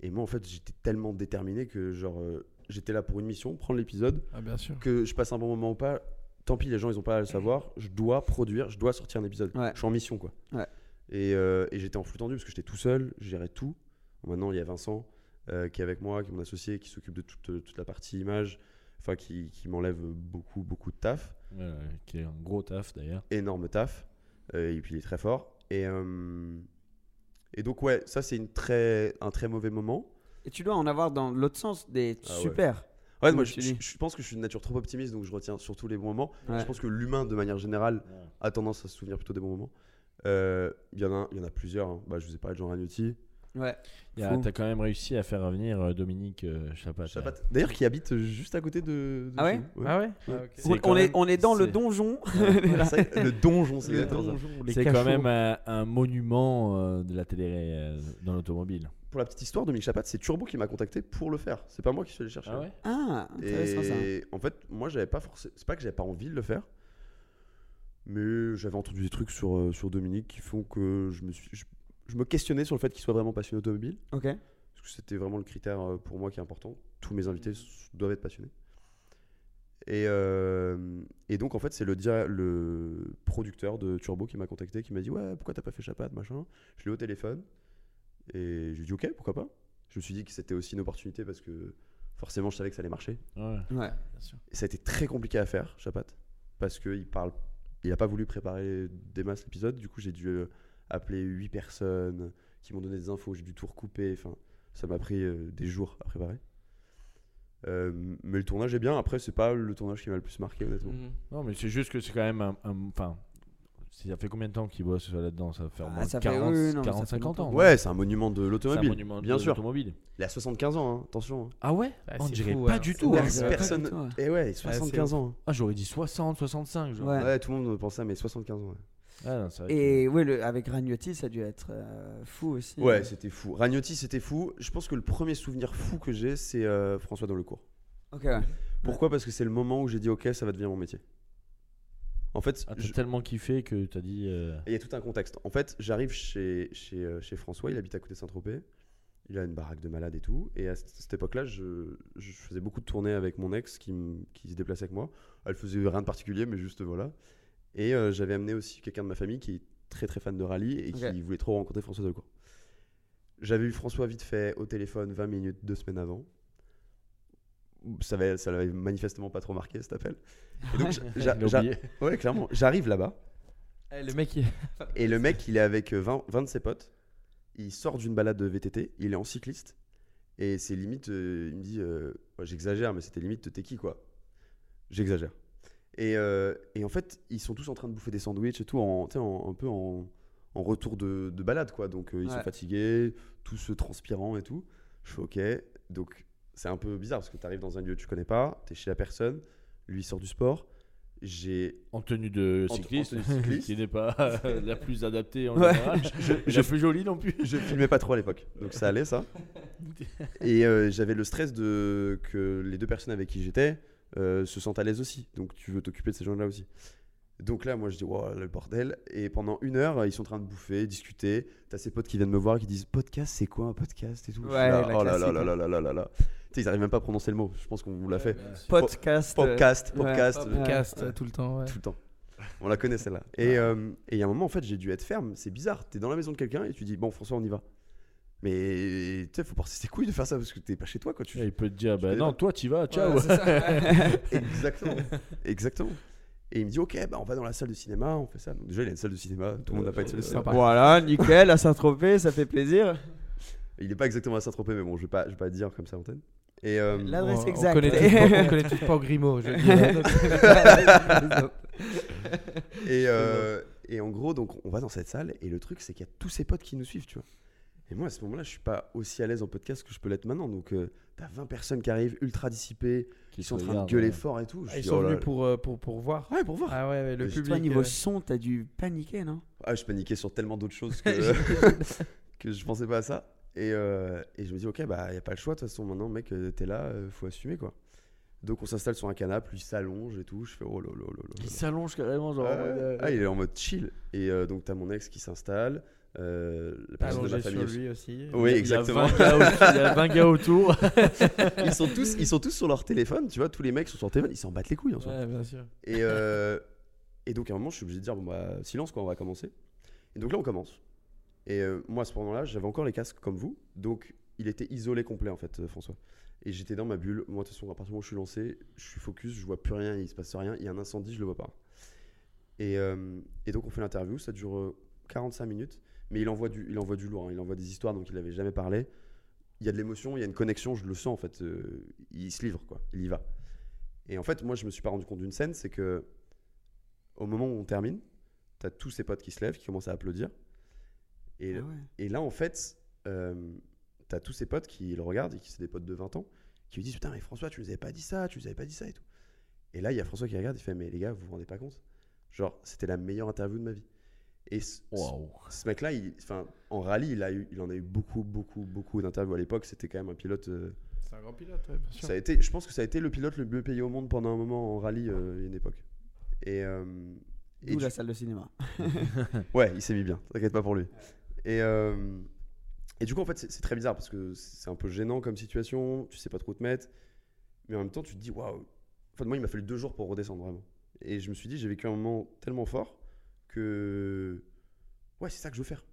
Et moi en fait j'étais tellement déterminé que genre euh, j'étais là pour une mission, prendre l'épisode Ah, bien sûr. que je passe un bon moment ou pas, tant pis, les gens ils ont pas à le savoir. Je dois produire, je dois sortir un épisode. Ouais. Je suis en mission quoi. Ouais. Et, euh, et j'étais en flux tendu parce que j'étais tout seul, je gérais tout. Maintenant il y a Vincent euh, qui est avec moi, qui est mon associé, qui s'occupe de toute, euh, toute la partie image, enfin qui, qui m'enlève beaucoup beaucoup de taf, Ouais, qui est un gros taf d'ailleurs. énorme taf. Euh, et puis il est très fort. Et, euh, et donc ouais, ça c'est une très, un très mauvais moment. Et tu dois en avoir dans l'autre sens des Ah ouais. super. Ouais, moi je, dis. je- je pense que je suis de nature trop optimiste donc je retiens surtout les bons moments. Ouais. Je pense que l'humain de manière générale a tendance à se souvenir plutôt des bons moments. Euh, Il y, en a- il y en a plusieurs. hein. Bah, je vous ai parlé de Jean Ragnotti. Ouais. T'as quand même réussi à faire revenir euh, Dominique euh, Chapat. Chapat. D'ailleurs, qui habite juste à côté de. de Ah ouais. Ah ouais. Ah, On, est, on est dans le donjon. Vrai, le donjon, c'est quand même un, un monument euh, de la télé euh, dans l'automobile. Pour la petite histoire, Dominique Chapat, c'est Turbo qui m'a contacté pour le faire. C'est pas moi qui suis allé chercher. Ah ouais Ah, intéressant ça. Et en fait, moi, j'avais pas forcément. C'est pas que j'avais pas envie de le faire, mais j'avais entendu des trucs sur, euh, sur Dominique qui font que je me suis. Je, je me questionnais sur le fait qu'il soit vraiment passionné automobile, Ok. parce que c'était vraiment le critère euh, pour moi qui est important. Tous mes invités s- doivent être passionnés. Et, euh, et donc, en fait, c'est le, dia- le producteur de Turbo qui m'a contacté, qui m'a dit Ouais, pourquoi t'as pas fait Chapat, machin Je l'ai au téléphone. Et je lui ai dit Ok, pourquoi pas Je me suis dit que c'était aussi une opportunité parce que forcément, je savais que ça allait marcher. Ouais. Ouais. Et ça a été très compliqué à faire, Chapat, parce qu'il parle, il a pas voulu préparer des masses l'épisode. Du coup, j'ai dû euh, appeler 8 personnes qui m'ont donné des infos. J'ai dû tout recouper. Enfin, ça m'a pris euh, des jours à préparer. Euh, mais le tournage est bien. Après, c'est pas le tournage qui m'a le plus marqué, honnêtement. Mhm. Non, mais c'est juste que c'est quand même un. un- Enfin, ça fait combien de temps qu'il bosse là-dedans Ça Ah, moins ça fait- 40, oui, non, mais ça 40 fait 50 ans. Ouais, c'est un monument de C'est un l'automobile. monument Bien de sûr. l'automobile. Il a 75 ans, hein, attention. hein. Ah ouais Ah, On dirait fou, pas hein. du tout. hein. pas Personne. du tout, ouais. Et ouais, 75 ans. hein. Ah, j'aurais dit 60, 65. Genre. Ouais. Ouais, tout le monde pense ça, mais 75 ans. ouais. Ah, non, vrai que- Et ouais, le, avec Ragnotti, ça a dû être euh, fou aussi. Ouais, c'était fou. Ragnotti, c'était fou. Je pense que le premier souvenir fou que j'ai, c'est euh, François dans le cours. Ok, ouais. Pourquoi? Parce que c'est le moment où j'ai dit ok, ça va devenir mon métier. En fait, Ah, je- tellement kiffé que t'as dit. euh, il y a tout un contexte. En fait, j'arrive chez, chez, euh, chez François, il habite à côté de Saint-Tropez. Il a une baraque de malade et tout. Et à cette, époque-là, je, je faisais beaucoup de tournées avec mon ex qui, qui se déplaçait avec moi. Elle faisait rien de particulier, mais juste voilà. Et euh, j'avais amené aussi quelqu'un de ma famille qui est très très fan de rallye et qui voulait trop rencontrer François Delcourt. J'avais eu François vite fait au téléphone 20 minutes, deux semaines avant. Ça l'avait ça l'avait manifestement pas trop marqué cet appel. Et donc, *laughs* ouais, clairement. J'arrive là-bas. Eh, le mec, il- Et le mec, il est avec euh, 20, 20 de ses potes. Il sort d'une balade de VTT. Il est en cycliste. Et c'est limite, euh, il me dit, euh, j'exagère, mais c'était limite, t'es qui quoi? J'exagère. Et, euh, et en fait, ils sont tous en train de bouffer des sandwichs et tout, en, tu sais, en- un peu en, en retour de, de balade quoi. Donc euh, ils sont fatigués, tous transpirants et tout. Je fais ok. Donc c'est un peu bizarre parce que tu arrives dans un lieu que tu connais pas, tu es chez la personne, lui il sort du sport. J'ai En tenue de en cycliste, tenue de cycliste. *laughs* qui n'est pas euh, la plus adaptée en Ouais. général. *laughs* je- la plus jolie non plus. je filmais pas trop à l'époque, donc ça allait ça. *laughs* Et euh, j'avais le stress de que les deux personnes avec qui j'étais euh, se sentent à l'aise aussi. Donc tu veux t'occuper de ces gens-là aussi. Donc là, moi je dis, wow, le bordel. Et pendant une heure, ils sont en train de bouffer, discuter. T'as ces potes qui viennent me voir qui disent, podcast, c'est quoi un podcast et tout? Ouais, là, la oh là là là hein. là là là là là. Tu sais, ils arrivent même pas à prononcer le mot. Je pense qu'on vous l'a fait. Podcast. Podcast, ouais. podcast. Ouais. podcast tout le temps. Ouais. Tout le temps. On la connaît celle-là. Et euh, et il y a un moment, en fait, j'ai dû être ferme. C'est bizarre. T'es dans la maison de quelqu'un et tu dis, bon, François, on y va. Mais tu sais, faut porter ses couilles de faire ça parce que t'es pas chez toi, quoi. Tu... Il peut te dire, bah non, toi tu vas, ciao. Ouais, c'est ça. *laughs* Exactement. Exactement. Et il me dit, ok, bah, on va dans la salle de cinéma, on fait ça. Donc, déjà, il a une salle de cinéma. Tout le monde n'a pas une salle de cinéma. sympa. Voilà, nickel, à Saint-Tropez, ça fait plaisir. Il est pas exactement à Saint-Tropez, mais bon, je vais pas, je vais pas dire comme ça en antenne. Et euh, L'adresse On- exacte. On connaît tous pas- on connaît tous pas Grimaud, je *laughs* Et, euh, et en gros, donc, on va dans cette salle et le truc, c'est qu'il y a tous ses potes qui nous suivent, tu vois. Et moi, à ce moment-là, je suis pas aussi à l'aise en podcast que je peux l'être maintenant. Donc, euh, t'as 20 personnes qui arrivent, ultra dissipées, qui sont en train de gueuler ouais. fort et tout. Je Ah, Ils dis, sont oh là venus pour, euh, pour, pour voir. Ouais, pour voir. Ah ouais, ouais, le public. Toi, niveau euh, son, t'as dû paniquer, non? Ah, je paniquais sur tellement d'autres choses que, *laughs* *laughs* que je pensais pas à ça. Et, euh, et je me dis, ok, bah, y a pas le choix. De toute façon, maintenant, mec, euh, t'es là, faut assumer, quoi. Donc, on s'installe sur un canapé, lui s'allonge et tout. Je fais, oh là là là là. Il s'allonge carrément, genre. en Ouais. mode, euh, Ah, il est en mode chill. Et euh, donc, t'as mon ex qui s'installe, euh, la personne de ma famille sur aussi. lui aussi. Oui, il y a exactement. 20 gars au- Il y a 20 gars autour. *laughs* ils, sont tous, ils sont tous sur leur téléphone, tu vois. Tous les mecs sont sur leur téléphone, ils s'en battent les couilles en soi. Ouais, bien sûr. Et, euh, et donc à un moment, je suis obligé de dire bon bah silence quoi, on va commencer. Et donc là, on commence. Et euh, moi, à ce moment-là, j'avais encore les casques comme vous, donc il était isolé complet en fait, François. Et j'étais dans ma bulle. Moi, de toute façon, à partir du moment où je suis lancé, je suis focus, je vois plus rien, il se passe rien. Il y a un incendie, je le vois pas. Et, euh, et donc on fait l'interview, ça dure euh, 45 minutes, mais il envoie du, il envoie du lourd, hein. il envoie des histoires donc il n'avait jamais parlé. Il y a de l'émotion, il y a une connexion, je le sens en fait. euh, il se livre quoi, il y va. Et en fait, moi, je me suis pas rendu compte d'une scène, c'est que au moment où on termine, t'as tous ses potes qui se lèvent, qui commencent à applaudir. Et, Ah ouais. et là, en fait, euh, t'as tous ses potes qui le regardent et qui c'est des potes de 20 ans, qui lui disent Putain, mais François, tu nous avais pas dit ça, tu nous avais pas dit ça et tout. Et là, il y a François qui regarde, il fait Mais les gars, vous vous rendez pas compte? Genre, c'était la meilleure interview de ma vie. Et ce, mec-là, en rallye, il, a eu, il en a eu beaucoup, beaucoup, beaucoup d'interviews à l'époque. C'était quand même un pilote. euh, C'est un grand pilote, ouais, bien sûr. ça a été, je pense que ça a été le pilote le mieux payé au monde pendant un moment en rallye euh, il y a une époque. Et, euh, et D'où la salle de cinéma. *laughs* Ouais, il s'est mis bien, t'inquiète pas pour lui. Et, euh, et du coup, en fait, c'est très bizarre parce que c'est un peu gênant comme situation, tu sais pas trop te mettre, mais en même temps, tu te dis, waouh. Enfin, moi, il m'a fallu deux jours pour redescendre vraiment. Et je me suis dit, j'ai vécu un moment tellement fort que. Ouais, c'est ça que je veux faire.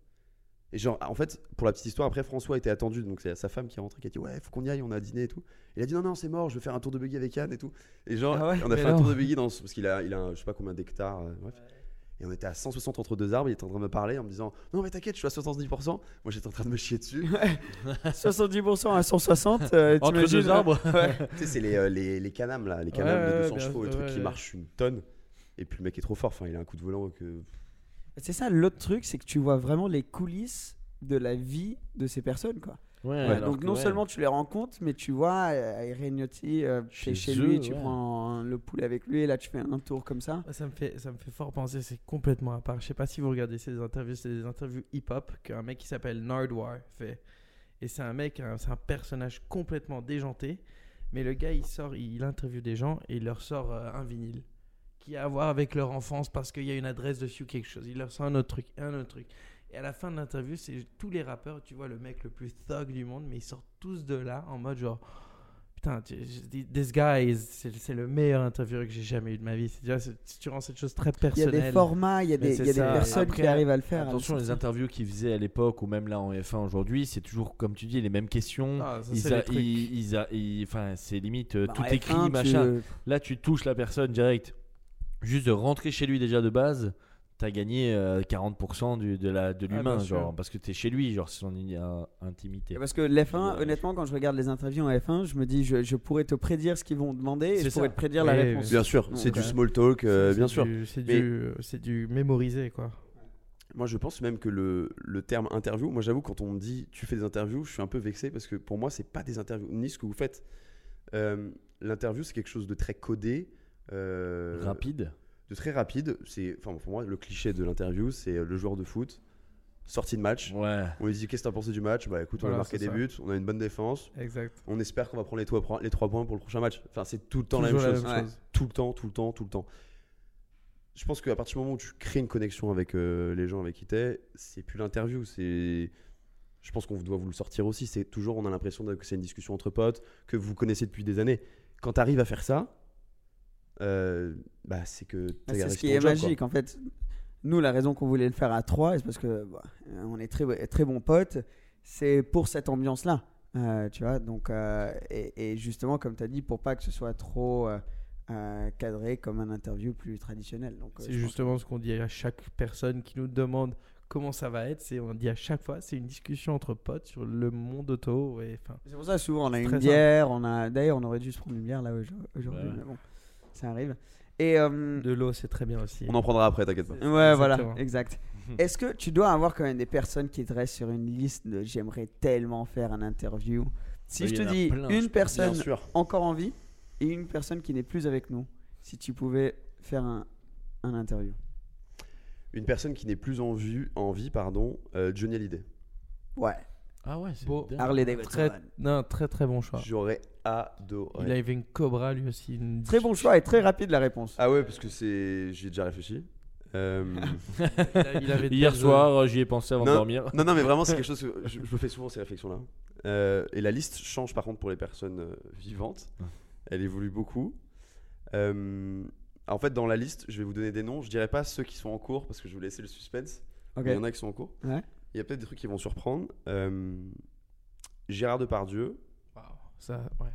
Et genre, en fait, pour la petite histoire, après, François était attendu, donc c'est sa femme qui est rentrée, qui a dit, ouais, faut qu'on y aille, on a dîné et tout. Et il a dit, non, non, c'est mort, je vais faire un tour de buggy avec Yann et tout. Et genre, Ah ouais on a fait un tour de buggy dans, parce qu'il a, il a un- je sais pas combien d'hectares, euh, bref. Et on était à 160 entre deux arbres, il était en train de me parler en me disant Non, mais t'inquiète, je suis à 70%. Moi, j'étais en train de me chier dessus. 70% *laughs* à 160. euh, Entre deux arbres. tu sais, c'est les, euh, les, les canams là, les canams Ouais, de ouais, 200 bien chevaux, le sûr, truc ouais, qui ouais. marche une tonne. Et puis le mec est trop fort, enfin, il a un coup de volant que. C'est ça, l'autre truc, c'est que tu vois vraiment les coulisses de la vie de ces personnes, quoi. Ouais, Ouais, alors donc non ouais. seulement tu les rencontres, mais tu vois, euh, Irene-Yotti, euh, Chez chez eux, lui, tu ouais. prends le poulet avec lui, et là tu fais un tour comme ça. Ça me, fait, ça me fait fort penser, c'est complètement à part. Je sais pas si vous regardez ces interviews, c'est des interviews hip-hop qu'un mec qui s'appelle Nardwar fait. Et c'est un mec, c'est un personnage complètement déjanté. Mais le gars, il sort, il, il interviewe des gens et il leur sort euh, un vinyle qui a à voir avec leur enfance parce qu'il y a une adresse dessus ou quelque chose. Il leur sort un autre truc, un autre truc. Et à la fin de l'interview, c'est tous les rappeurs, tu vois le mec le plus thug du monde, mais ils sortent tous de là en mode genre Putain, this guy, is- c'est le meilleur intervieweur que j'ai jamais eu de ma vie. C'est tu rends cette chose très Il y a personnelle. des formats, il y a des, y a des personnes Après, qui arrivent à le faire. Attention, le les interviews qu'ils faisaient à l'époque ou même là en F1 aujourd'hui, c'est toujours, comme tu dis, les mêmes questions. Ah, ils ils- Enfin, c'est limite euh, Bah, tout écrit, F1, tu- machin. Là, tu touches la personne direct. Juste de rentrer chez lui déjà de base, t'as gagné euh, 40% du, de la de Ah, l'humain, genre parce que t'es chez lui, genre c'est son in- euh, intimité. Parce que l'F1, Ouais. honnêtement, quand je regarde les interviews en F1, je me dis, je, je pourrais te prédire ce qu'ils vont demander et C'est je pourrais te prédire la réponse. Bien sûr, c'est du ouais. small talk, euh, C'est- bien sûr. du- C'est Mais- du, c'est du mémorisé, quoi. Moi, je pense même que le, le terme interview, moi, j'avoue, quand on me dit tu fais des interviews, je suis un peu vexé parce que pour moi, c'est pas des interviews, ni ce que vous faites. Euh, L'interview, c'est quelque chose de très codé. Euh, Rapide. de très rapide. C'est, enfin, pour moi, le cliché de l'interview, c'est le joueur de foot, sortie de match. Ouais. On lui dit qu'est-ce que t'as pensé du match? Bah écoute, on Voilà, a marqué des ça. buts, on a une bonne défense. Exact. On espère qu'on va prendre les trois, points- les trois points pour le prochain match. Enfin, c'est tout le temps Toujours la même chose. Ouais. chose. Tout le temps, tout le temps, tout le temps. Je pense qu'à partir du moment où tu crées une connexion avec euh, les gens avec qui t'es, c'est plus l'interview. C'est, je pense qu'on doit vous le sortir aussi. C'est toujours, on a l'impression que c'est une discussion entre potes que vous connaissez depuis des années. Quand tu arrives à faire ça, euh, bah c'est que Bah, c'est ce qui est job, magique en fait. Nous, la raison qu'on voulait le faire à trois, c'est parce que bah, on est très, très bons potes. C'est pour cette ambiance-là. Euh, tu vois, donc, euh, et, et justement, comme tu as dit, pour pas que ce soit trop euh, euh, cadré comme un interview plus traditionnel. Donc, C'est justement ce qu'on dit à chaque personne qui nous demande comment ça va être. C'est on dit à chaque fois, c'est une discussion entre potes sur le monde auto. Et C'est pour ça, souvent, on a une bière. On a... D'ailleurs, on aurait dû se prendre une bière là aujourd- aujourd'hui, Ouais. mais bon, ça arrive. Et euh, de l'eau, c'est très bien aussi. On en prendra après, t'inquiète pas. Ouais, voilà, exact. *laughs* Est-ce que tu dois avoir quand même des personnes qui te restent sur une liste de j'aimerais tellement faire un interview? Si Oui, je te dis plein, une personne encore en vie et une personne qui n'est plus avec nous, si tu pouvais faire un, un interview? Une personne qui n'est plus en vue, en vie, pardon, euh, Johnny Hallyday. Ouais, Ah ouais, c'est. Harley Davidson. Très, non, très très bon choix. J'aurais adoré. Il avait une Cobra lui aussi. une- Très bon choix et très rapide la réponse. Ah ouais, parce que c'est, j'y ai déjà réfléchi. Euh, *laughs* Il avait de Hier soir, j'y ai pensé avant de dormir. non, non, mais vraiment, c'est quelque *laughs* chose que je, je me fais souvent ces réflexions-là. Euh, et la liste change par contre pour les personnes euh, vivantes. Elle évolue beaucoup. Euh, en fait, dans la liste, je vais vous donner des noms. Je dirais pas ceux qui sont en cours parce que je vais vous laisser le suspense. Il y en a qui sont en cours. Ouais. Il y a peut-être des trucs qui vont surprendre. Euh, Gérard Depardieu. Ça, ouais.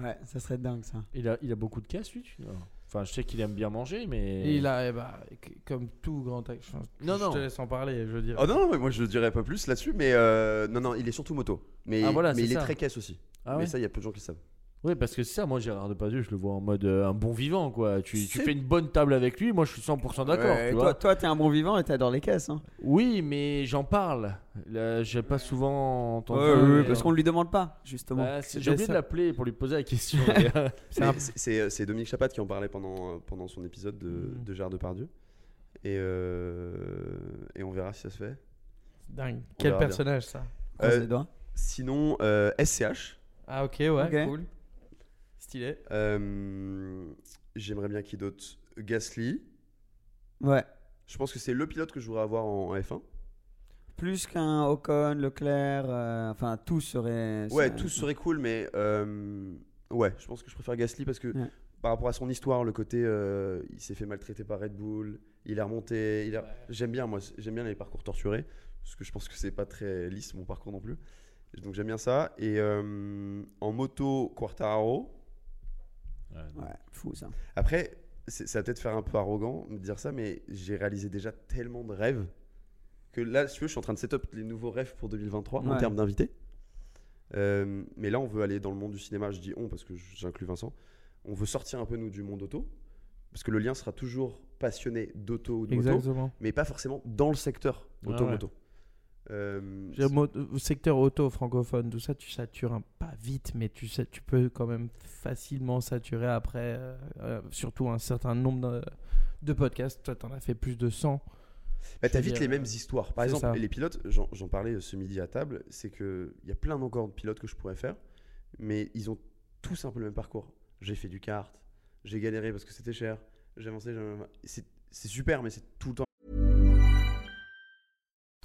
Ouais, ça serait dingue ça. Il a, il a beaucoup de casse, lui. tu vois. Enfin, je sais qu'il aime bien manger, mais. Et il a, eh bah, c- comme tout grand acteur. Non, je non. te laisse en parler, je veux dire. Oh non, non, mais moi je dirais pas plus là-dessus. Mais euh, non, non, il est surtout moto. Mais, Ah, voilà, mais c'est il est très caisse aussi. Ah mais ouais ça, il y a peu de gens qui le savent. Oui, parce que c'est ça, moi Gérard Depardieu, je le vois en mode euh, un bon vivant, quoi. Tu, tu C'est- fais une bonne table avec lui, moi je suis 100% d'accord, Ouais, tu toi, vois. toi, t'es un bon vivant et t'adores les caisses. Hein. Oui, mais j'en parle. Là, j'ai pas souvent entendu. Ouais, parce qu'on lui demande pas, justement. Bah, c'est- j'ai oublié ça. de l'appeler pour lui poser la question. euh, *laughs* C'est un- Mais C'est c'est- c'est Dominique Chapat qui en parlait pendant, pendant son épisode de, Mhm. de Gérard Depardieu. Et, euh, et on verra si ça se fait. Dingue. On Quel verra bien. personnage ça? Croise Euh, les doigts. Sinon, euh, SCH. Ah ok, ouais, Ok. cool. Stylé. euh, J'aimerais bien qui d'autre? Gasly. Ouais. Je pense que c'est le pilote que je voudrais avoir en, en F1. Plus qu'un Ocon, Leclerc, euh, enfin tout serait. Ouais, ça- tout serait cool, mais euh, ouais, je pense que je préfère Gasly parce que Ouais. par rapport à son histoire, le côté euh, il s'est fait maltraiter par Red Bull, il est remonté, il a- j'aime bien moi, j'aime bien les parcours torturés parce que je pense que c'est pas très lisse mon parcours non plus. Donc j'aime bien ça et euh, en moto Quartararo. Ouais, fou ça. Après, c'est- ça va peut-être faire un peu arrogant de dire ça, mais j'ai réalisé déjà tellement de rêves que là, si tu veux, je suis en train de set up les nouveaux rêves pour 2023 en Ouais. termes d'invités. Euh, mais là, on veut aller dans le monde du cinéma. Je dis on parce que j'inclus Vincent. On veut sortir un peu nous du monde auto parce que le lien sera toujours passionné d'auto ou de moto, mais pas forcément dans le secteur Ouais, auto-moto. Euh, secteur auto francophone, tout ça, tu satures un, pas vite, mais tu sais, tu peux quand même facilement saturer après, euh, euh, surtout un certain nombre de, de podcasts. Toi, t'en as fait plus de 100. Bah, t'as vite les mêmes euh, histoires. Par exemple, ça. les pilotes, j'en parlais ce midi à table, c'est que il y a plein encore de pilotes que je pourrais faire, mais ils ont tous un peu le même parcours. J'ai fait du kart, j'ai galéré parce que c'était cher, j'ai avancé, c'est super, mais c'est tout le temps.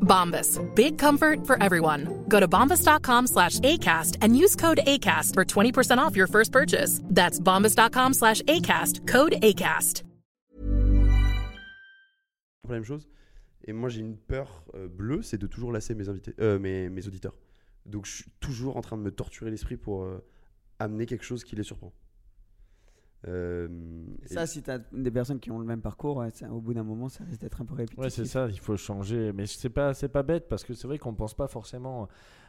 Bombas. Big comfort for everyone. Go to bombas.com slash ACAST and use code ACAST for 20% off your first purchase. That's bombas.com slash ACAST. Code ACAST. la même chose. Et moi, j'ai une peur euh, bleue, c'est de toujours lasser mes invités, euh, mes, mes auditeurs. Donc, je suis toujours en train de me torturer l'esprit pour euh, amener quelque chose qui les surprend. Euh, et- Ça, si t'as des personnes qui ont le même parcours, ouais, ça, au bout d'un moment, ça risque d'être un peu répétitif. Ouais, c'est ça, il faut changer. Mais c'est pas, c'est pas bête parce que c'est vrai qu'on pense pas forcément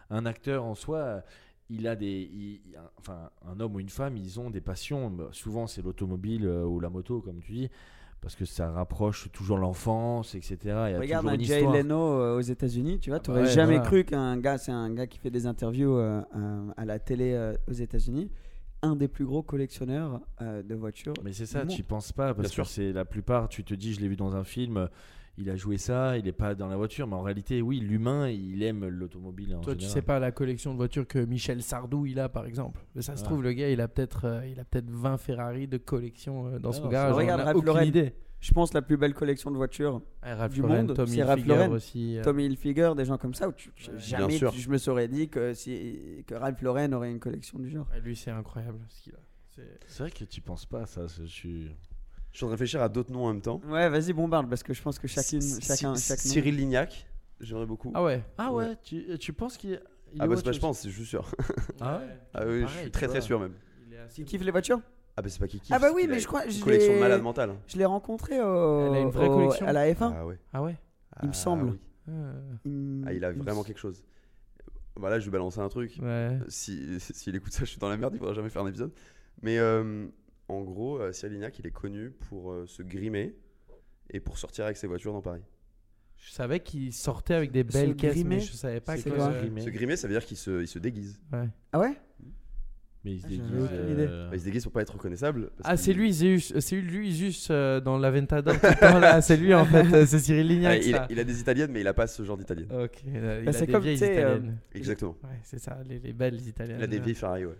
un acteur en soi. Il a des, il- enfin, un homme ou une femme, ils ont des passions. Bah, Souvent, c'est l'automobile euh, ou la moto, comme tu dis, parce que ça rapproche toujours l'enfance, etc. Il y a Regarde un Jay. Leno euh, aux États-Unis, tu vois, tu aurais ouais, jamais voilà. cru qu'un gars, c'est un gars qui fait des interviews à la télé aux États-Unis, un des plus gros collectionneurs euh, de voitures. Mais c'est ça, tu monde. penses pas parce Bien que c'est la plupart. Tu te dis, je l'ai vu dans un film. euh, Il a joué ça, il est pas dans la voiture, mais en réalité, oui, l'humain, il aime l'automobile. Toi, tu sais pas la collection de voitures que Michel Sardou il a par exemple. Mais ça se Ouais. trouve, le gars il a peut-être euh, il a peut-être 20 Ferrari de collection euh, dans Ah son non, garage. on Regarde en a aucune idée. Je pense, la plus belle collection de voitures Ah, Ralph du Lauren, monde. Tommy c'est Ralph Hilfiger aussi. euh. Tommy Hilfiger, des gens comme ça, où tu, tu- Ouais. jamais tu- je me serais dit que, si, que Ralph Lauren aurait une collection du genre. Ouais, lui, c'est incroyable ce qu'il a. C'est- vrai que tu penses pas à ça. Je suis. Je suis en train de réfléchir à d'autres noms en même temps. Ouais, vas-y, bombarde, parce que je pense que chacune, chacun, chaque nom- Cyril Lignac, j'aimerais beaucoup. Ah ouais. Ah ouais, tu, tu penses qu'il. il Ah bah c'est pas je pense, c'est juste sûr. Ah ouais Ah oui, je suis tu très très sûr même. Il est assez Qui kiffe les voitures? Ah bah c'est pas qui kiffe. Ah bah c'est oui, mais je crois- Une je collection de l'ai- malade mentale. Je l'ai rencontré au, Elle a une vraie au- collection à la F1. Ah ouais. Ah ouais. Il me Ah semble. oui. Euh, Il, Ah, il a vraiment quelque chose. Voilà, je vais balancer un truc. Ouais. Si *laughs* s'il écoute ça, je suis dans la merde, il faudra jamais faire un épisode. Mais euh, en gros, euh, Cyril Lignac, il est connu pour euh, se grimer et pour sortir avec ses voitures dans Paris. Je savais qu'il sortait avec des Se belles caisses, mais grimer je savais pas C'est que. quoi euh, grimer Se grimer, ça veut dire qu'il se, il se déguise. ouais. Ah ouais? Mais il se Ah, j'avais déguise. aucune idée. euh, Bah, il se déguise pour pas être reconnaissable. parce Ah, c'est lui, Zeus. C'est lui, Zeus euh, dans l'Aventador. tout le temps, là. C'est lui en *laughs* fait. euh, C'est Cyril Ah, Lignac. il, ça. il a des italiennes, mais il a pas ce genre d'italienne. Ok. euh, il Bah, a c'est des comme, vieilles tu sais, euh, italiennes. Exactement. Ouais, c'est ça, les, les belles italiennes. Il a des vieilles Ferrari, ouais.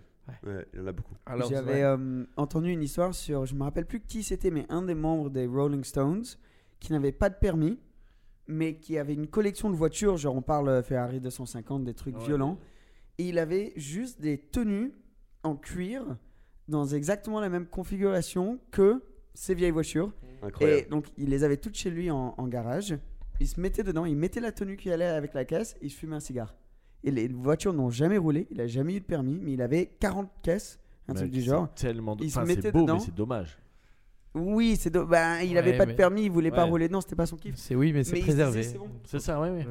Ouais, il en a beaucoup. Alors, J'avais ouais. euh, entendu une histoire sur, je me rappelle plus qui c'était, mais un des membres des Rolling Stones qui n'avait pas de permis, mais qui avait une collection de voitures, genre on parle Ferrari 250, des trucs Ouais. violents, et il avait juste des tenues en cuir dans exactement la même configuration que ces vieilles voitures. Incroyable. Et donc il les avait toutes chez lui en, en garage. Il se mettait dedans, il mettait la tenue qui allait avec la caisse, et il se fumait un cigare. Et les voitures n'ont jamais roulé, il a jamais eu de permis, mais il avait 40 caisses, un truc du genre. Tellement. de- Il se Enfin, mettait c'est beau, dedans. mais c'est dommage. Oui, c'est do- ben, il Ouais, avait pas de mais- permis, il voulait pas Ouais. rouler. Non, c'était pas son kiff. C'est oui, mais c'est Mais il se préservé. c'est bon. C'est ça, ouais, ouais.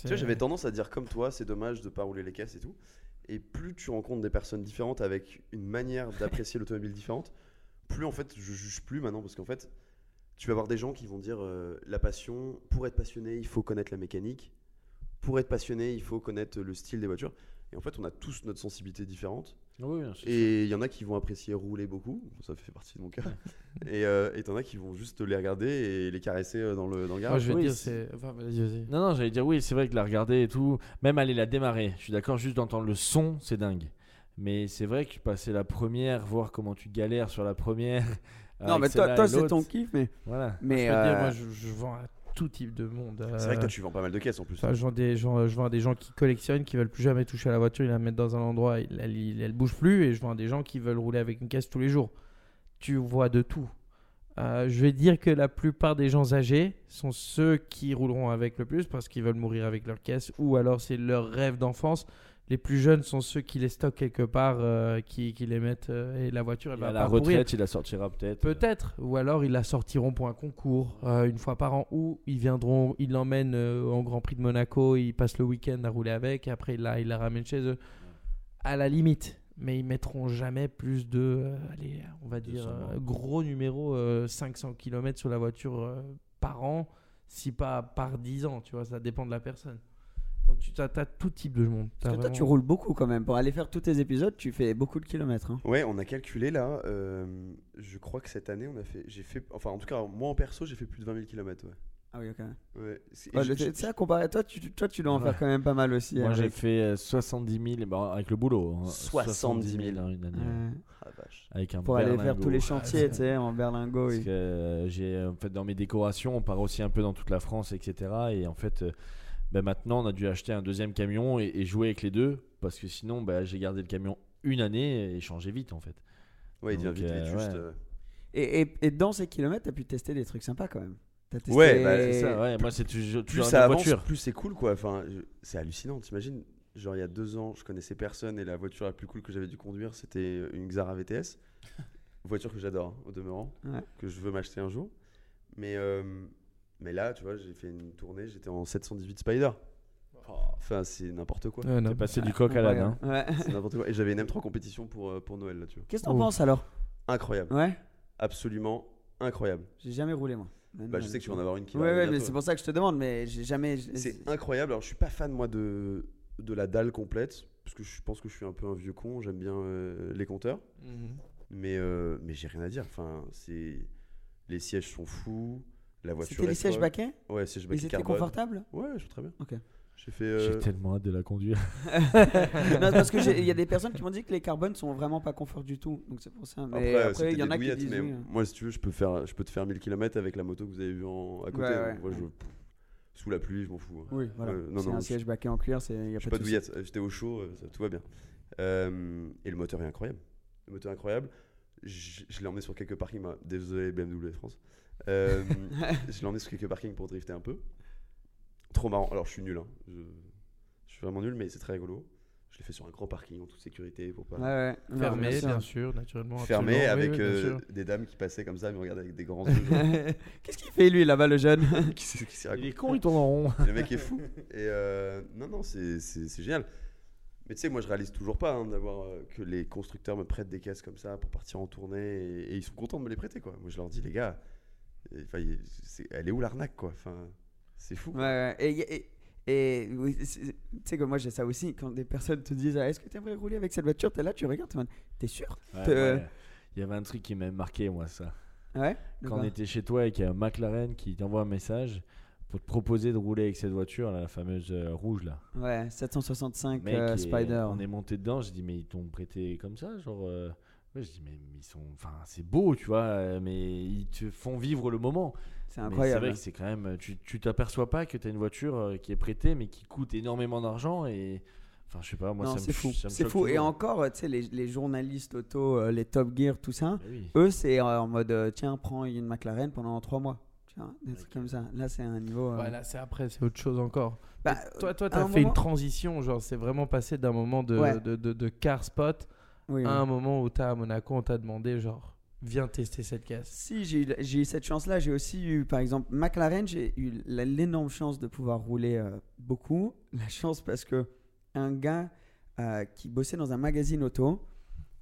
Tu vois, j'avais tendance à dire comme toi, c'est dommage de pas rouler les caisses et tout. Et plus tu rencontres des personnes différentes avec une manière d'apprécier *laughs* l'automobile différente, plus en fait je juge plus maintenant parce qu'en fait tu vas avoir des gens qui vont dire euh, la passion, pour être passionné il faut connaître la mécanique, pour être passionné il faut connaître le style des voitures. Et en fait on a tous notre sensibilité différente. Oui. Et il y en a qui vont apprécier rouler beaucoup, ça fait partie de mon cas. *laughs* et euh, et t'en as qui vont juste les regarder et les caresser euh, dans le, dans le Moi, garage. je vais Oui, dire, c'est- c'est. Enfin, vas-y, vas-y. Non, non, j'allais dire oui, c'est vrai que la regarder et tout, même aller la démarrer, je suis d'accord, juste d'entendre le son, c'est dingue. Mais c'est vrai que passer la première, voir comment tu galères sur la première. Non, mais toi, toi c'est ton kiff, mais. Voilà. mais je veux dire, euh, moi, je, je vends à tout type de monde. C'est vrai que euh, toi tu vends pas mal de caisses en plus. Enfin, je, vends des gens, je vends à des gens qui collectionnent, qui veulent plus jamais toucher à la voiture, ils la mettent dans un endroit, elle, elle, elle- elle bouge plus, et je vends à des gens qui veulent rouler avec une caisse tous les jours. Tu vois de tout. Euh, je vais dire que la plupart des gens âgés sont ceux qui rouleront avec le plus parce qu'ils veulent mourir avec leur caisse, ou alors c'est leur rêve d'enfance. Les plus jeunes sont ceux qui les stockent quelque part, euh, qui, qui les mettent, euh, et la voiture elle Et va à la retraite, il la sortira peut-être. Peut-être, ou alors ils la sortiront pour un concours euh, une fois par an, ou ils viendront, ils l'emmènent euh, au Grand Prix de Monaco, ils passent le week-end à rouler avec, et après là ils la ramènent chez eux. À la limite, mais ils mettront jamais plus de, euh, allez, on va dire, 200 euh, bornes. gros numéro, euh, 500 km sur la voiture euh, par an, si pas par 10 ans, tu vois, ça dépend de la personne. Donc tu as, tout type de monde. T'as Parce que toi, tu roules beaucoup quand même. Pour aller faire tous tes épisodes, tu fais beaucoup de kilomètres. hein. Ouais, on a calculé là. euh, je crois que cette année, on a fait. J'ai fait. Enfin, en tout cas, moi en perso, j'ai fait plus de 20 000 km. Ouais. Ah oui, ok. Ouais. C'est- Ouais, je- je- ça, comparé à toi, tu, toi, tu dois en Ouais. faire quand même pas mal aussi. Moi, j'ai fait euh, 70 000 bah, avec le boulot. hein, 70 000 en une année. Ouais. Ah, vache. Avec un pour aller faire berlingot. tous les chantiers, tu sais, en berlingot. Parce oui. que euh, j'ai en fait dans mes décorations, on part aussi un peu dans toute la France, etc. Et en fait, euh, ben, maintenant, on a dû acheter un deuxième camion et, et jouer avec les deux parce que sinon, ben, j'ai gardé le camion une année et changé vite en fait. Ouais, il devient vite, vite euh, juste. ouais. euh, Et, et, et dans ces kilomètres, t'as pu tester des trucs sympas quand même. T'as testé- Ouais, bah, C'est ça, ouais. Moi, c'est toujours, Plus ça avance, voiture. plus c'est cool quoi. Enfin, c'est hallucinant. T'imagines Genre, il y a deux ans, je connaissais personne et la voiture la plus cool que j'avais dû conduire, c'était une Xara VTS. *laughs* voiture que j'adore, hein, au demeurant, Ouais. que je veux m'acheter un jour. Mais, euh, mais là, tu vois, j'ai fait une tournée, j'étais en 718 Spider. Enfin, c'est n'importe quoi. Ouais. T'es passé du coq à l'âne. hein. Ouais. C'est n'importe quoi. Et j'avais une M3 compétition pour, euh, pour Noël là, tu vois. Qu'est-ce que t'en Oh. penses alors? Incroyable. Ouais. Absolument incroyable. J'ai jamais roulé moi. Bah, je sais que tu vas en avoir une qui Ouais, va ouais, arriver mais bientôt. c'est pour ça que je te demande, mais j'ai jamais. C'est incroyable. Alors, je suis pas fan, moi, de, de la dalle complète. Parce que je pense que je suis un peu un vieux con. J'aime bien euh, les compteurs. Mhm. Mais, euh, mais j'ai rien à dire. Enfin, c'est. Les sièges sont fous. La voiture C'était les sièges baquets Ouais, sièges Ils baquets étaient carbone. confortables Ouais, je suis très bien. Ok. J'ai fait. euh, J'ai tellement hâte de la conduire. *laughs* non, parce que il y a des personnes qui m'ont dit que les carbones sont vraiment pas confort du tout. Donc c'est pour ça. Mais Après, après, il y en a qui disent mais oui. hein. moi, si tu veux, je peux, faire, je peux te faire 1000 km avec la moto que vous avez vue en, à côté. Ouais, ouais. Moi, je, sous la pluie, je m'en fous. hein. Oui, voilà. Euh, c'est un je- siège baquet en cuir, c'est il y a Je suis pas pas de douillette, euh, j'étais au chaud, euh, ça- tout va bien. Euh, et le moteur est incroyable. Le moteur est incroyable. Je, je l'ai emmené sur quelques parkings. désolé BMW France. Euh, *laughs* je l'ai emmené sur quelques parkings pour drifter un peu. Trop marrant. Alors je suis nul. hein. Je, je suis vraiment nul, mais c'est très rigolo. Je l'ai fait sur un grand parking en toute sécurité pour pas. Ouais, ouais. Non, Fermé, bien sûr. bien sûr, naturellement. Fermé avec oui, euh, des dames qui passaient comme ça, mais regardaient avec des grands *laughs* yeux. *laughs* Qu'est-ce qu'il fait lui là-bas, le jeune qui qui Il est con, il tourne en rond. Le mec est fou. Et euh, non, non, c'est génial. Mais tu sais, moi je réalise toujours pas hein, d'avoir euh, que les constructeurs me prêtent des caisses comme ça pour partir en tournée et, et ils sont contents de me les prêter quoi. Moi je leur dis les gars, enfin, elle est où l'arnaque quoi? Enfin, c'est fou. Ouais. Et, y- et, et oui, c'est- tu sais que moi j'ai ça aussi. Quand des personnes te disent ah, Est-ce que tu aimerais rouler avec cette voiture? T'es là, tu regardes, t'es sûr? Ouais, ouais. Il y avait un truc qui m'a marqué, moi, ça. Ouais Quand on était chez toi et qu'il y a un McLaren qui t'envoie un message pour te proposer de rouler avec cette voiture, là, la fameuse euh, rouge, là. Ouais, 765 Mec, euh, et Spider. On est monté dedans, j'ai dit, mais ils t'ont prêté comme ça Genre. euh, Ouais, je dis, mais ils sont. Enfin, c'est beau, tu vois, euh, mais ils te font vivre le moment. C'est Mais C'est incroyable. vrai que c'est quand même. Tu tu t'aperçois pas que tu as une voiture euh, qui est prêtée, mais qui coûte énormément d'argent et. Enfin, je sais pas, moi, non, ça me c'est fou. ça me C'est fou. Et encore, tu sais, les, les journalistes auto, euh, les Top Gear, tout ça, Eh oui. eux, c'est euh, en mode euh, tiens, prends une McLaren pendant 3 mois. Tu vois, des trucs comme ça. Là, c'est un niveau. euh, Voilà, c'est après, c'est autre chose encore. bah, Toi, toi, t'as un fait moment- une transition, genre, c'est vraiment passé d'un moment de, Ouais. de, de, de car spot oui, à oui. un moment où t'es à Monaco, on t'a demandé, genre, viens tester cette caisse. Si, j'ai eu, cette chance-là. J'ai aussi eu, par exemple, McLaren, j'ai eu l'énorme chance de pouvoir rouler euh, beaucoup. La chance parce que un gars euh, qui bossait dans un magazine auto,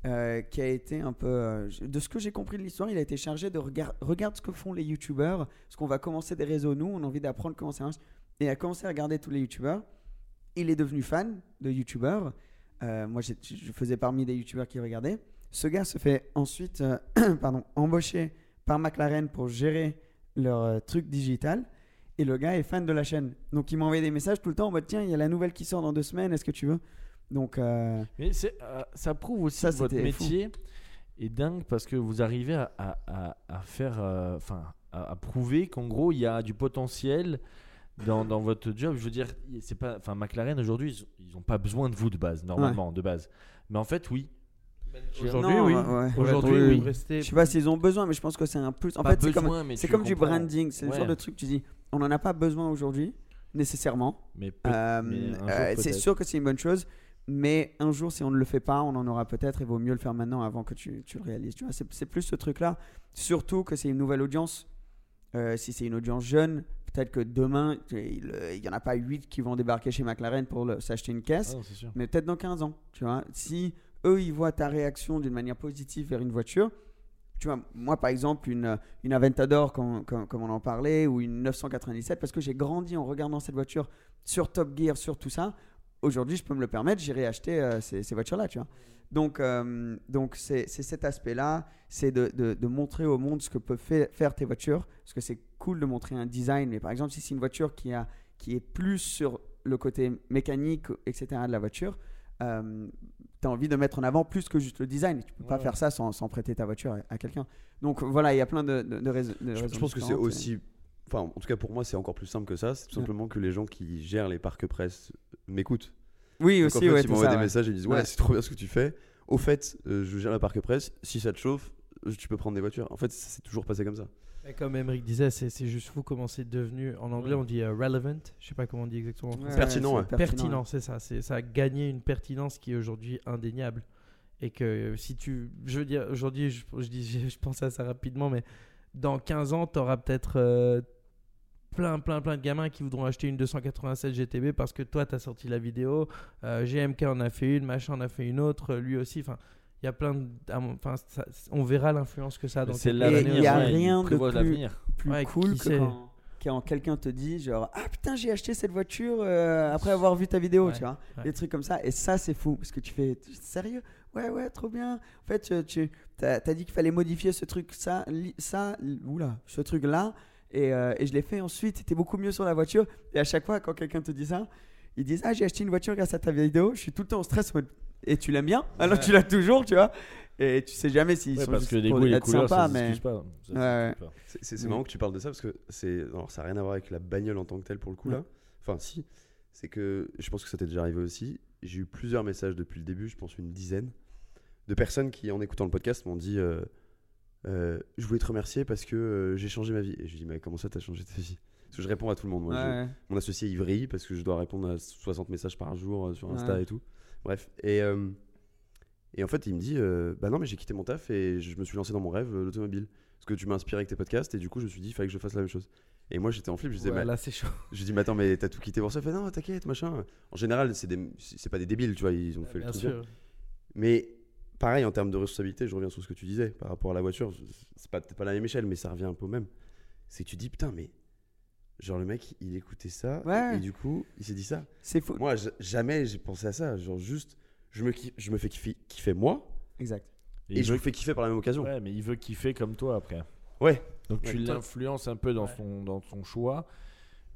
euh, qui a été un peu. de ce que j'ai compris de l'histoire, il a été chargé de regarder regarde ce que font les youtubeurs, parce qu'on va commencer des réseaux, nous, on a envie d'apprendre comment ça marche. Et il a commencé à regarder tous les youtubeurs. Il est devenu fan de youtubeurs. Euh, moi, je faisais parmi des youtubeurs qui regardaient. Ce gars se fait ensuite euh, *clears throat* pardon, embaucher par McLaren pour gérer leur euh, truc digital. Et le gars est fan de la chaîne. Donc il m'a envoyé des messages tout le temps en mode tiens, il y a la nouvelle qui sort dans deux semaines, est-ce que tu veux? Donc Mais ça prouve aussi Ça, que votre c'était fou. métier est dingue parce que vous arrivez à, à- à- à faire, enfin, à prouver qu'en gros il y a du potentiel dans, dans votre job. Je veux dire, c'est pas, enfin, McLaren aujourd'hui ils n'ont pas besoin de vous de base normalement de base, mais en fait oui. Aujourd'hui, oui. ouais. Aujourd'hui, Oui. Rester- je sais pas s'ils ont besoin, mais je pense que c'est un plus. En Pas fait, c'est comme, c'est du branding. C'est le genre de truc, tu dis, on n'en a pas besoin aujourd'hui, nécessairement. Mais, Euh, mais un jour, euh, c'est sûr que c'est une bonne chose, mais un jour, si on ne le fait pas, on en aura peut-être. Il vaut mieux le faire maintenant avant que tu, tu le réalises. Tu vois, c'est, c'est plus ce truc-là. Surtout que c'est une nouvelle audience. Euh, si c'est une audience jeune, peut-être que demain, il n'y en a pas 8 qui vont débarquer chez McLaren pour s'acheter une Ah caisse, non, sûr. mais peut-être dans 15 ans. Tu vois, si eux, ils voient ta réaction d'une manière positive vers une voiture. Tu vois, moi par exemple, une, une Aventador, comme, comme, comme on en parlait, ou une 997, parce que j'ai grandi en regardant cette voiture sur Top Gear, sur tout ça. Aujourd'hui, je peux me le permettre, j'irai acheter euh, ces, ces voitures-là, tu vois. Donc, euh, donc c'est cet aspect-là, c'est de, de, de montrer au monde ce que peuvent fa- faire tes voitures, parce que c'est cool de montrer un design, mais par exemple, si c'est une voiture qui, a, qui est plus sur le côté mécanique, etc. de la voiture, euh, tu as envie de mettre en avant plus que juste le design. Tu peux pas faire ça sans, sans prêter ta voiture à, à quelqu'un. Donc voilà, il y a plein de, de, de rais- de Je, raisons. je pense que c'est aussi. Enfin, en tout cas pour moi, c'est encore plus simple que ça. C'est tout simplement que les gens qui gèrent les parcs presse m'écoutent. Oui, Donc, aussi, en fait, ouais, ils m'envoient des ouais. messages et ils disent Ouais, Ouais. c'est trop bien ce que tu fais. Au fait, euh, je gère la parc presse. Si ça te chauffe, tu peux prendre des voitures. En fait, c'est toujours passé comme ça. Et comme Emmerich disait, c'est juste fou comment c'est devenu. En anglais, on dit euh, relevant. Je sais pas comment on dit exactement. en Ouais, français. Pertinent, ouais. pertinent, c'est ça. Ça a gagné une pertinence qui est aujourd'hui indéniable. Et que euh, si tu, je veux dire, aujourd'hui, je, je dis, je, *laughs* je pense à ça rapidement, mais dans 15 ans, tu auras peut-être euh, plein, plein, plein de gamins qui voudront acheter une 287 GTB parce que toi, tu as sorti la vidéo. euh, GMK en a fait une, machin en a fait une autre, lui aussi. Enfin, il y a plein de, enfin, ça- on verra l'influence que ça a dans C'est l'avenir. il y a rien de plus- l'avenir. plus Ouais, cool que sait. quand, quand quelqu'un te dit genre ah putain j'ai acheté cette voiture euh, après avoir vu ta vidéo Ouais, tu vois ouais. des trucs comme ça et ça c'est fou parce que tu fais sérieux? Ouais ouais trop bien en fait tu, tu as, dit qu'il fallait modifier ce truc ça li- ça oula ce truc là et, euh, et je l'ai fait ensuite c'était beaucoup mieux sur la voiture et à chaque fois quand quelqu'un te dit ça ils disent Ah, j'ai acheté une voiture grâce à ta vidéo. Je suis tout le temps en stress. Et tu l'aimes bien? Alors tu l'as toujours, tu vois? Et tu sais jamais s'ils Ouais, sont parce juste que les pour goûts et les couleurs, sympas, ça mais. pas. Ouais. C'est- marrant que tu parles de ça parce que c'est. Alors, ça n'a rien à voir avec la bagnole en tant que telle pour le coup Ouais. là. Enfin, si. C'est que je pense que ça t'est déjà arrivé aussi. J'ai eu plusieurs messages depuis le début, je pense une dizaine, de personnes qui, en écoutant le podcast, m'ont dit euh, euh, Je voulais te remercier parce que euh, j'ai changé ma vie. Et je lui dis Mais comment ça, t'as changé ta vie? Parce que je réponds à tout le monde. Moi, Je- Ouais, mon associé il vrille parce que je dois répondre à 60 messages par jour euh, sur Insta Ouais. et tout. Bref. Et, euh, et en fait, il me dit Bah non, mais j'ai quitté mon taf et je me suis lancé dans mon rêve, l'automobile. Parce que tu m'as inspiré avec tes podcasts et du coup, je me suis dit Il fallait que je fasse la même chose. Et moi, j'étais en flip. Je disais Ouais, là, c'est chaud. Je dis Mais attends, mais t'as tout quitté pour ça? Fait Non, t'inquiète, machin. En général, c'est des- pas des débiles, tu vois. Ils ont fait le truc. Mais pareil, en termes de responsabilité, je reviens sur ce que tu disais par rapport à la voiture. C'est pas, peut-être pas la même échelle, mais ça revient un peu au même. C'est que tu dis, putain, mais. Genre, le mec, il écoutait ça. Ouais. Et du coup, il s'est dit ça. C'est fou. Moi, jamais j'ai pensé à ça. Genre, juste, je me, je me fais kiffer, kiffer moi. Exact. Et, je veut me fais kiffer par la même occasion. Ouais, mais il veut kiffer comme toi après. Ouais. Donc Ouais, tu l'influences un peu dans, son, dans son choix.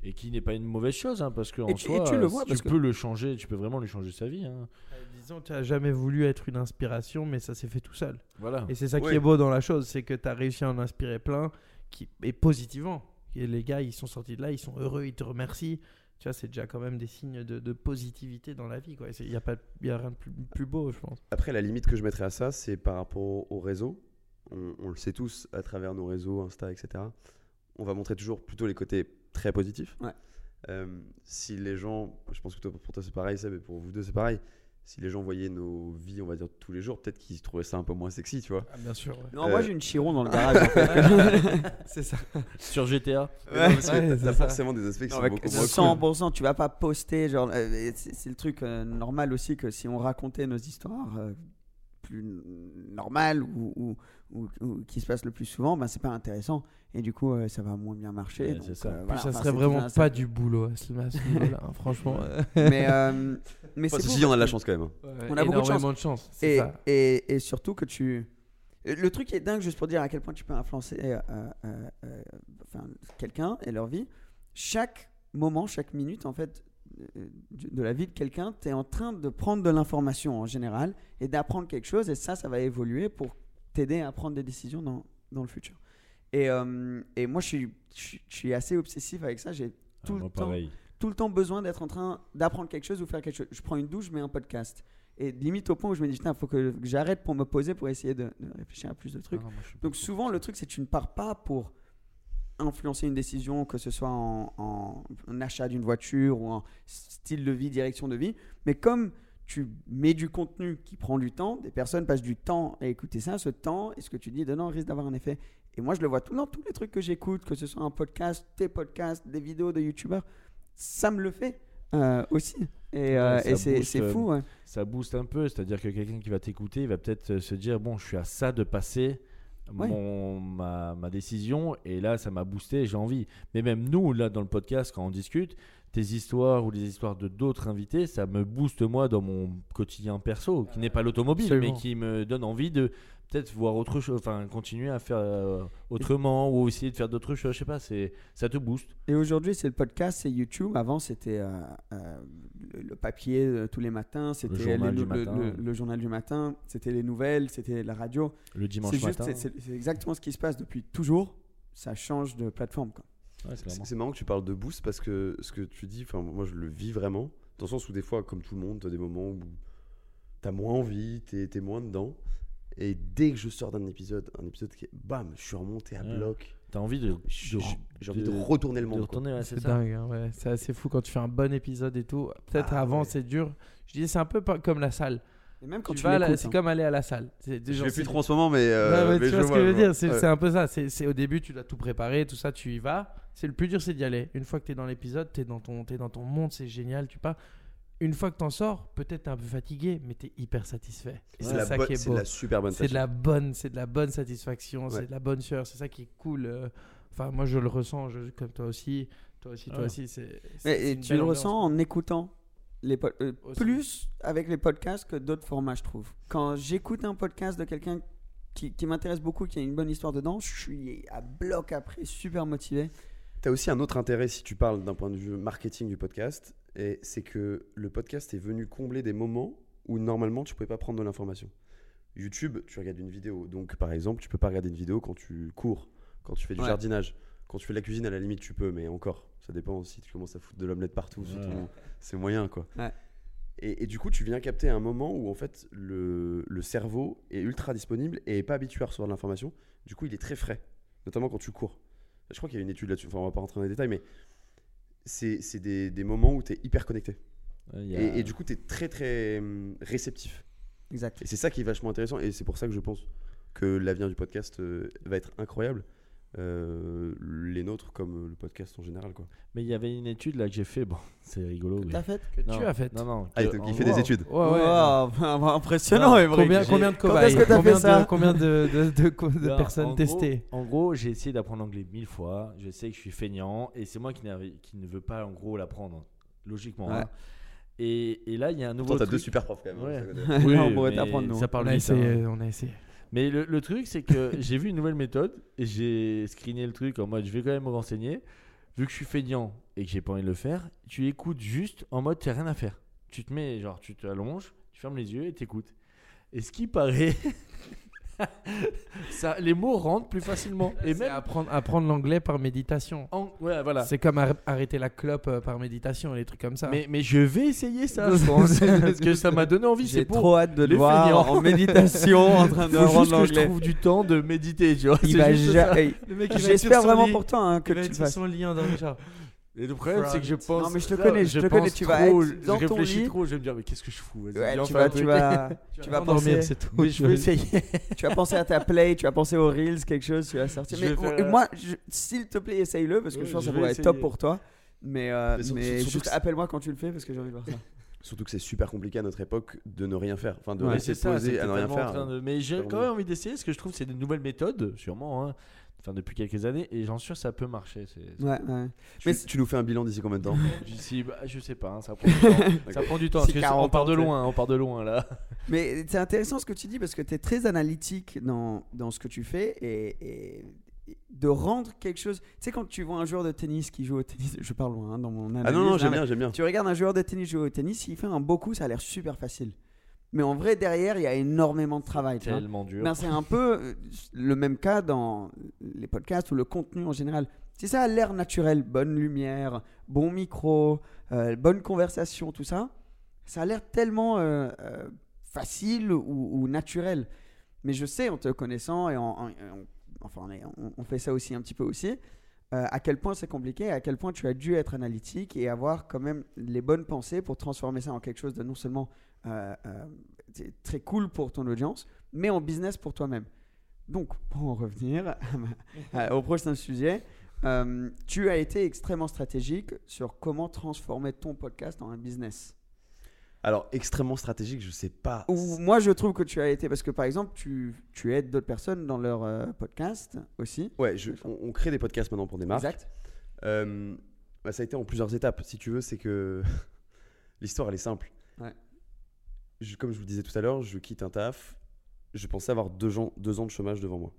Et qui n'est pas une mauvaise chose, hein, parce que en tu- et soi, tu le euh, vois, tu parce que- peux le changer, tu peux vraiment lui changer sa vie. hein. Disons, tu n'as jamais voulu être une inspiration, mais ça s'est fait tout seul. Voilà. Et c'est ça qui Ouais. est beau dans la chose, c'est que tu as réussi à en inspirer plein, qui, et positivement. Et les gars, ils sont sortis de là, ils sont heureux, ils te remercient. Tu vois, c'est déjà quand même des signes de, de positivité dans la vie. Il n'y a, pas- y a rien de plus, plus beau, je pense. Après, la limite que je mettrais à ça, c'est par rapport au, au réseau. On, on le sait tous à travers nos réseaux, Insta, etc. On va montrer toujours plutôt les côtés très positifs. Ouais. Euh, si les gens, je pense que toi, pour toi c'est pareil, Seb, et pour vous deux c'est pareil. Si les gens voyaient nos vies, on va dire tous les jours, peut-être qu'ils trouveraient ça un peu moins sexy, tu vois. bien sûr. Non, moi Euh, j'ai une Chiron dans le garage. *laughs* *laughs* c'est ça. Sur GTA, Mais non, parce que Ouais, t'as- c'est t'as ça. forcément des aspects qui Non, sont beaucoup moins cool. 100%, tu vas pas poster. Genre, euh, c'est le truc euh, normal aussi que si on racontait nos histoires euh, plus normales ou, ou, ou- ou qui se passent le plus souvent, ben c'est pas intéressant. Et du coup, euh, ça va moins bien marcher. Ouais, donc, c'est ça. euh, voilà, ça enfin, serait vraiment pas du boulot à ce, à ce niveau-là, *laughs* hein, franchement. Mais, euh, mais Enfin, c'est ceci, fou on a de la chance quand même. hein. On a beaucoup de énormément de chance. c'est Et, ça. et, et surtout que tu. Le truc qui est dingue, juste pour dire à quel point tu peux influencer euh, euh, euh, enfin, quelqu'un et leur vie, chaque moment, chaque minute, en fait, de de la vie de quelqu'un, tu es en train de prendre de l'information en général et d'apprendre quelque chose, et ça, ça va évoluer pour t'aider à prendre des décisions dans, dans le futur. Et, euh, et moi, je suis, je suis- je suis assez obsessif avec ça. J'ai tout Ah, le moi, temps tout le temps besoin d'être en train d'apprendre quelque chose ou faire quelque chose. Je prends une douche, je mets un podcast. Et limite au point où je me dis, putain, il faut que, j'arrête pour me poser pour essayer de, de réfléchir à plus de trucs. Ah non, Donc souvent, le truc, c'est que tu ne pars pas pour influencer une décision, que ce soit en, en- en achat d'une voiture ou en style de vie, direction de vie. Mais comme tu mets du contenu qui prend du temps, des personnes passent du temps à écouter ça, ce temps, et ce que tu dis dedans risque d'avoir un effet. Et moi, je le vois tout dans tous les trucs que j'écoute, que ce soit un podcast, tes podcasts, des vidéos de youtubeurs, ça me le fait euh, aussi. Et, euh, et c'est fou. ouais. ça booste un peu. C'est-à-dire que quelqu'un qui va t'écouter, il va peut-être euh, se dire bon, je suis à ça de passer Ouais. mon, ma, ma décision et là, ça m'a boosté, j'ai envie. Mais même nous, là, dans le podcast, quand on discute, tes histoires ou les histoires de d'autres invités, ça me booste moi dans mon quotidien perso, qui n'est pas l'automobile, Absolument. mais qui me donne envie de peut-être voir autre chose, enfin continuer à faire euh, autrement ou essayer de faire d'autres choses. Je sais pas, c'est ça te booste. Et aujourd'hui, c'est le podcast, c'est YouTube. Avant, c'était euh, euh, le, papier tous les matins, c'était journal les- du le, matin. le- le journal du matin, c'était les nouvelles, c'était la radio. Le dimanche C'est juste, matin. c'est- c'est c'est exactement ce qui se passe depuis toujours. Ça change de plateforme. Quoi. Ouais, c'est marrant que tu parles de boost parce que ce que tu dis, enfin moi je le vis vraiment, dans le sens où des fois, comme tout le monde, t'as des moments où t'as moins envie, t'es t'es moins dedans. Et dès que je sors d'un épisode, un épisode qui est bam, je suis remonté à Ouais. bloc. T'as envie de, J'ai envie de, de- retourner le de monde. ouais, c'est dingue, hein, ouais. c'est assez fou quand tu fais un bon épisode et tout. Peut-être Ah, avant ouais. c'est dur. Je disais c'est un peu comme la salle. Et même quand Tu tu, vas c'est hein. comme aller à la salle. C'est Je c'est- plus trop en ce moment, mais. euh, mais tu vois ce que je veux dire, c'est un peu ça. C'est c'est au début, tu dois tout préparer, tout ça, tu y vas. C'est le plus dur, c'est d'y aller. Une fois que tu es dans l'épisode, tu es, dans ton- t'es dans ton monde, c'est génial, tu pars. Une fois que t'en sors, peut-être t'es un peu fatigué, mais t'es hyper satisfait. Et C'est de la ça bonne- qui est c'est de beau. la super bonne C'est de session. la bonne, c'est de la bonne satisfaction, Ouais. c'est de la bonne sueur, c'est ça qui est cool. euh. Enfin, moi je le ressens, je- comme toi aussi, toi aussi, toi Ah. aussi. C'est. Et, tu le ressens en écoutant les euh, plus avec les podcasts que d'autres formats, je trouve. Quand j'écoute un podcast de quelqu'un qui, qui m'intéresse beaucoup, qui a une bonne histoire dedans, je suis à bloc après, super motivé. T'as aussi un autre intérêt si tu parles d'un point de vue marketing du podcast, Et c'est que le podcast est venu combler des moments où normalement tu pouvais pas prendre de l'information. YouTube, tu regardes une vidéo. Donc par exemple, tu peux pas regarder une vidéo quand tu cours, quand tu fais du Ouais. jardinage, quand tu fais de la cuisine à la limite tu peux, mais encore, ça dépend si tu commences à foutre de l'omelette partout, ton- c'est moyen quoi. Ouais. Et, et du coup, tu viens capter un moment où en fait le, le cerveau est ultra disponible et est pas habitué à recevoir de l'information. Du coup, il est très frais, notamment quand tu cours. Je crois qu'il y a une étude là-dessus, enfin on va pas rentrer dans les détails, mais c'est des, des moments où tu es hyper connecté. Ouais, il y a- Et, et du coup, tu es très très hum, réceptif. Exact. Et c'est ça qui est vachement intéressant. Et c'est pour ça que je pense que l'avenir du podcast euh, va être incroyable. Euh, les nôtres comme le podcast en général. Quoi. Mais il y avait une étude là que j'ai fait. Bon, *laughs* c'est rigolo. mais- T'as fait Que Non, tu as fait. Non, non. Ah, que- il fait des études. Ouais, ouais. Wow, *laughs* impressionnant, Non. Combien, combien de cobayes est-ce que combien fait ça de, combien de, *laughs* de, de, co- de Non, personnes en testées gros- En gros, j'ai essayé d'apprendre l'anglais mille fois. Je sais que je suis feignant et c'est moi qui, ne veux pas en gros l'apprendre, logiquement. Ouais. hein. Et, et là, il y a un nouveau. T'as deux super profs quand même. Ouais. hein. Oui, on pourrait t'apprendre, nous. Ça on parle a, vite. essayé, hein. on a essayé. Mais le, truc, c'est que *laughs* j'ai vu une nouvelle méthode et j'ai screené le truc en mode je vais quand même me renseigner. Vu que je suis feignant et que j'ai pas envie de le faire, tu écoutes juste en mode t'as rien à faire. Tu te mets, genre, tu t'allonges, tu fermes les yeux et t'écoutes. Et ce qui paraît, *laughs* ça, les mots rentrent plus facilement. Et même. apprendre, apprendre l'anglais par méditation. en- ouais, voilà. C'est comme ar- arrêter la clope euh, par méditation et des trucs comme ça. Mais, mais je vais essayer ça, je *laughs* pense. parce que ça m'a donné envie. J'ai trop hâte de le les voir feignants. en méditation, en train de Faut juste que je trouve du temps de méditer, tu vois. J'espère vraiment lit. pour toi hein, que Il va tu être sur son lit endormi, genre. Et le problème, c'est que je pense. Non, mais je te connais, je te pense connais, tu vas trop, être je dans ton réfléchis lit. trop, je vais me dire, mais qu'est-ce que je fous vas-y, Ouais, viens, on tu fait vas, un tu truc. vas, *laughs* tu vas penser, c'est tout. Mais je vais essayer. tu vas penser à ta play, tu vas penser aux reels, quelque chose, tu vas sortir. Je Mais vais euh, faire- moi, je- s'il te plaît, essaye-le parce que Ouais, je pense que je ça vais pourrait être top essayer. pour toi. Mais, euh, Mais sur- mais surtout juste que appelle-moi quand tu le fais parce que j'ai envie de voir ça. *laughs* Surtout que c'est super compliqué à notre époque de ne rien faire. Enfin, de Ouais, rester c'est ça, posé c'est à ne rien totalement en faire. train de- Mais j'ai Faire quand même envie d'essayer parce que je trouve que c'est de nouvelles méthodes, sûrement. Hein. Enfin, depuis quelques années, et j'en suis sûr que ça peut marcher. c'est- c'est- Ouais, ouais. Tu, Mais tu nous fais un bilan d'ici combien de temps? *laughs* D'ici, bah, je sais pas, hein, ça prend du temps. *laughs* ça prend du temps. Parce que 40 on part de loin, on part de loin là. *laughs* Mais c'est intéressant ce que tu dis parce que tu es très analytique dans, dans ce que tu fais et, de rendre quelque chose. Tu sais, quand tu vois un joueur de tennis qui joue au tennis, je parle loin hein, dans mon analyse. Ah non, non, j'aime mais bien, j'aime bien. Tu regardes un joueur de tennis jouer au tennis, s'il fait un beau coup, ça a l'air super facile. Mais en vrai, derrière, il y a énormément de travail. Tellement dur. Ben, c'est un peu euh, le même cas dans les podcasts ou le contenu en général. Si ça a l'air naturel, bonne lumière, bon micro, euh, bonne conversation, tout ça, ça a l'air tellement euh, euh, facile ou, ou naturel. Mais je sais, en te connaissant, et en, en- en- enfin, on, on- fait ça aussi un petit peu aussi, à quel point c'est compliqué, à quel point tu as dû être analytique et avoir quand même les bonnes pensées pour transformer ça en quelque chose de non seulement euh, euh, très cool pour ton audience, mais en business pour toi-même. Donc, pour en revenir à- au prochain sujet, euh, tu as été extrêmement stratégique sur comment transformer ton podcast en un business. Alors, extrêmement stratégique, je sais pas. Ou moi, je trouve que tu as été, parce que par exemple, tu, tu aides d'autres personnes dans leur euh, podcast aussi. Ouais, je- on, on crée des podcasts maintenant pour des marques. Exact. Euh, bah, ça a été en plusieurs étapes. Si tu veux, c'est que *laughs* l'histoire, elle est simple. Ouais. Je- comme je vous disais tout à l'heure, je quitte un taf. Je pensais avoir deux ans, deux ans de chômage devant moi.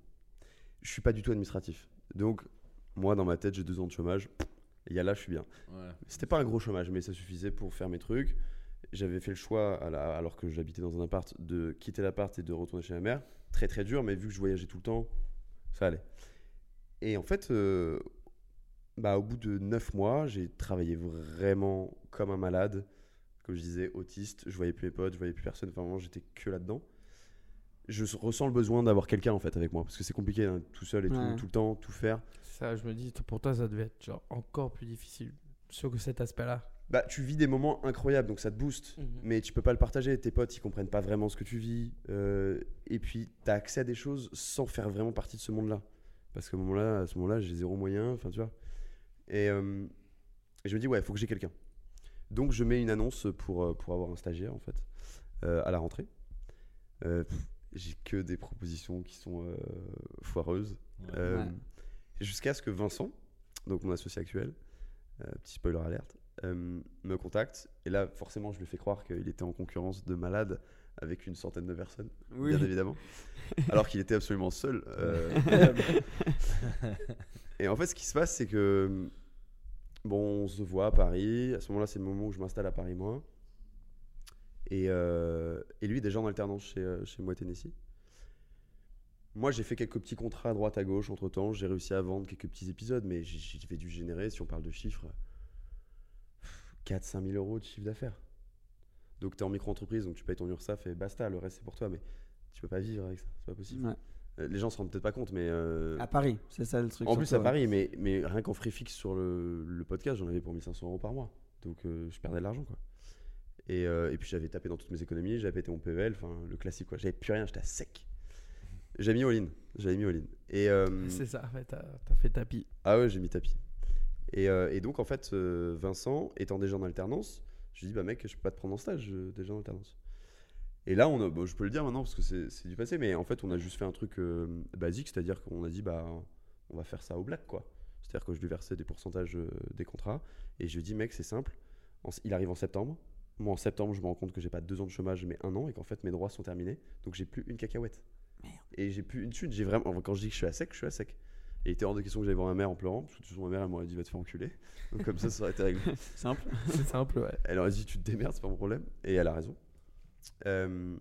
Je suis pas du tout administratif. Donc, moi, dans ma tête, j'ai deux ans de chômage. Et là, je suis bien. C'était pas un gros chômage, mais ça suffisait pour faire mes trucs. J'avais fait le choix, à la- alors que j'habitais dans un appart, de quitter l'appart et de retourner chez ma mère. Très très dur, mais vu que je voyageais tout le temps, ça allait. Et en fait, euh, bah, au bout de 9 mois, j'ai travaillé vraiment comme un malade. Comme je disais, autiste, je voyais plus mes potes, je voyais plus personne. Enfin, vraiment, j'étais que là-dedans. Je ressens le besoin d'avoir quelqu'un en fait avec moi parce que c'est compliqué hein, tout seul et Ouais. tout, tout le temps, tout faire. Ça, je me dis, pour toi, ça devait être genre encore plus difficile sur cet aspect-là. Bah, tu vis des moments incroyables donc ça te booste, Mhm. mais tu peux pas le partager. Tes potes ils comprennent pas vraiment ce que tu vis euh, et puis tu as accès à des choses sans faire vraiment partie de ce monde-là. Parce qu'à moment-là, à ce moment-là, j'ai zéro moyen, enfin tu vois. Et, euh, et je me dis ouais, il faut que j'ai quelqu'un. Donc je mets une annonce pour, euh, pour avoir un stagiaire en fait euh, à la rentrée. Euh, j'ai que des propositions qui sont euh, foireuses. Euh, Ouais. Jusqu'à ce que Vincent, donc mon associé actuel, euh, petit spoiler alerte, euh, me contacte. Et là, forcément, je lui fais croire qu'il était en concurrence de malade avec une centaine de personnes, Oui. bien évidemment. *laughs* alors qu'il était absolument seul. euh. *laughs* et en fait, ce qui se passe, c'est que Bon, on se voit à Paris. À ce moment-là, c'est le moment où je m'installe à Paris, moi. Et, euh, et lui, déjà en alternance chez, euh, chez moi, Tennessee. Moi, j'ai fait quelques petits contrats à droite, à gauche entre temps. J'ai réussi à vendre quelques petits épisodes, mais j'ai dû générer, si on parle de chiffres, 4-5 000 euros de chiffre d'affaires. Donc, tu es en micro-entreprise, donc tu payes ton URSAF et basta, le reste c'est pour toi. Mais tu peux pas vivre avec ça, c'est pas possible. Euh, Les gens se rendent peut-être pas compte, mais. euh, À Paris, c'est ça le truc. en plus, à ouais. Paris, mais, mais rien qu'en free fixe sur le, le podcast, j'en avais pour 1500 euros par mois. Donc, euh, je perdais de l'argent, quoi. Et, euh, et puis, j'avais tapé dans toutes mes économies, j'avais pété mon PVL, enfin, le classique, quoi. J'avais plus rien, j'étais à sec. J'avais mis all-in. J'avais mis all-in. Et, euh, *laughs* C'est ça, ouais, t'as t'as fait tapis. ah ouais, j'ai mis tapis. Et, euh, et donc, en fait, euh, Vincent, étant déjà en alternance, je lui dis, bah mec, je peux pas te prendre en stage, euh, déjà en alternance. Et là, on a, bon, je peux le dire maintenant parce que c'est du passé, mais en fait, on a juste fait un truc euh, basique, c'est-à-dire qu'on a dit, bah, on va faire ça au black, quoi. C'est-à-dire que je lui versais des pourcentages euh, des contrats, et je lui dis, mec, c'est simple, En- il arrive en septembre. Moi, en septembre, je me rends compte que j'ai pas deux ans de chômage, mais un an, et qu'en fait, mes droits sont terminés, donc j'ai plus une cacahuète. Et j'ai plus une thune, j'ai vraiment, quand je dis que je suis à sec, je suis à sec. Et il était hors de question que j'aille voir ma mère en pleurant, parce que façon, ma mère, elle m'aurait dit, va te faire enculer. Donc, comme ça, ça aurait été *laughs* réglé. Simple. *laughs* C'est simple, ouais. Elle aurait dit, tu te démerdes, c'est pas mon problème. Et elle a raison. Euh,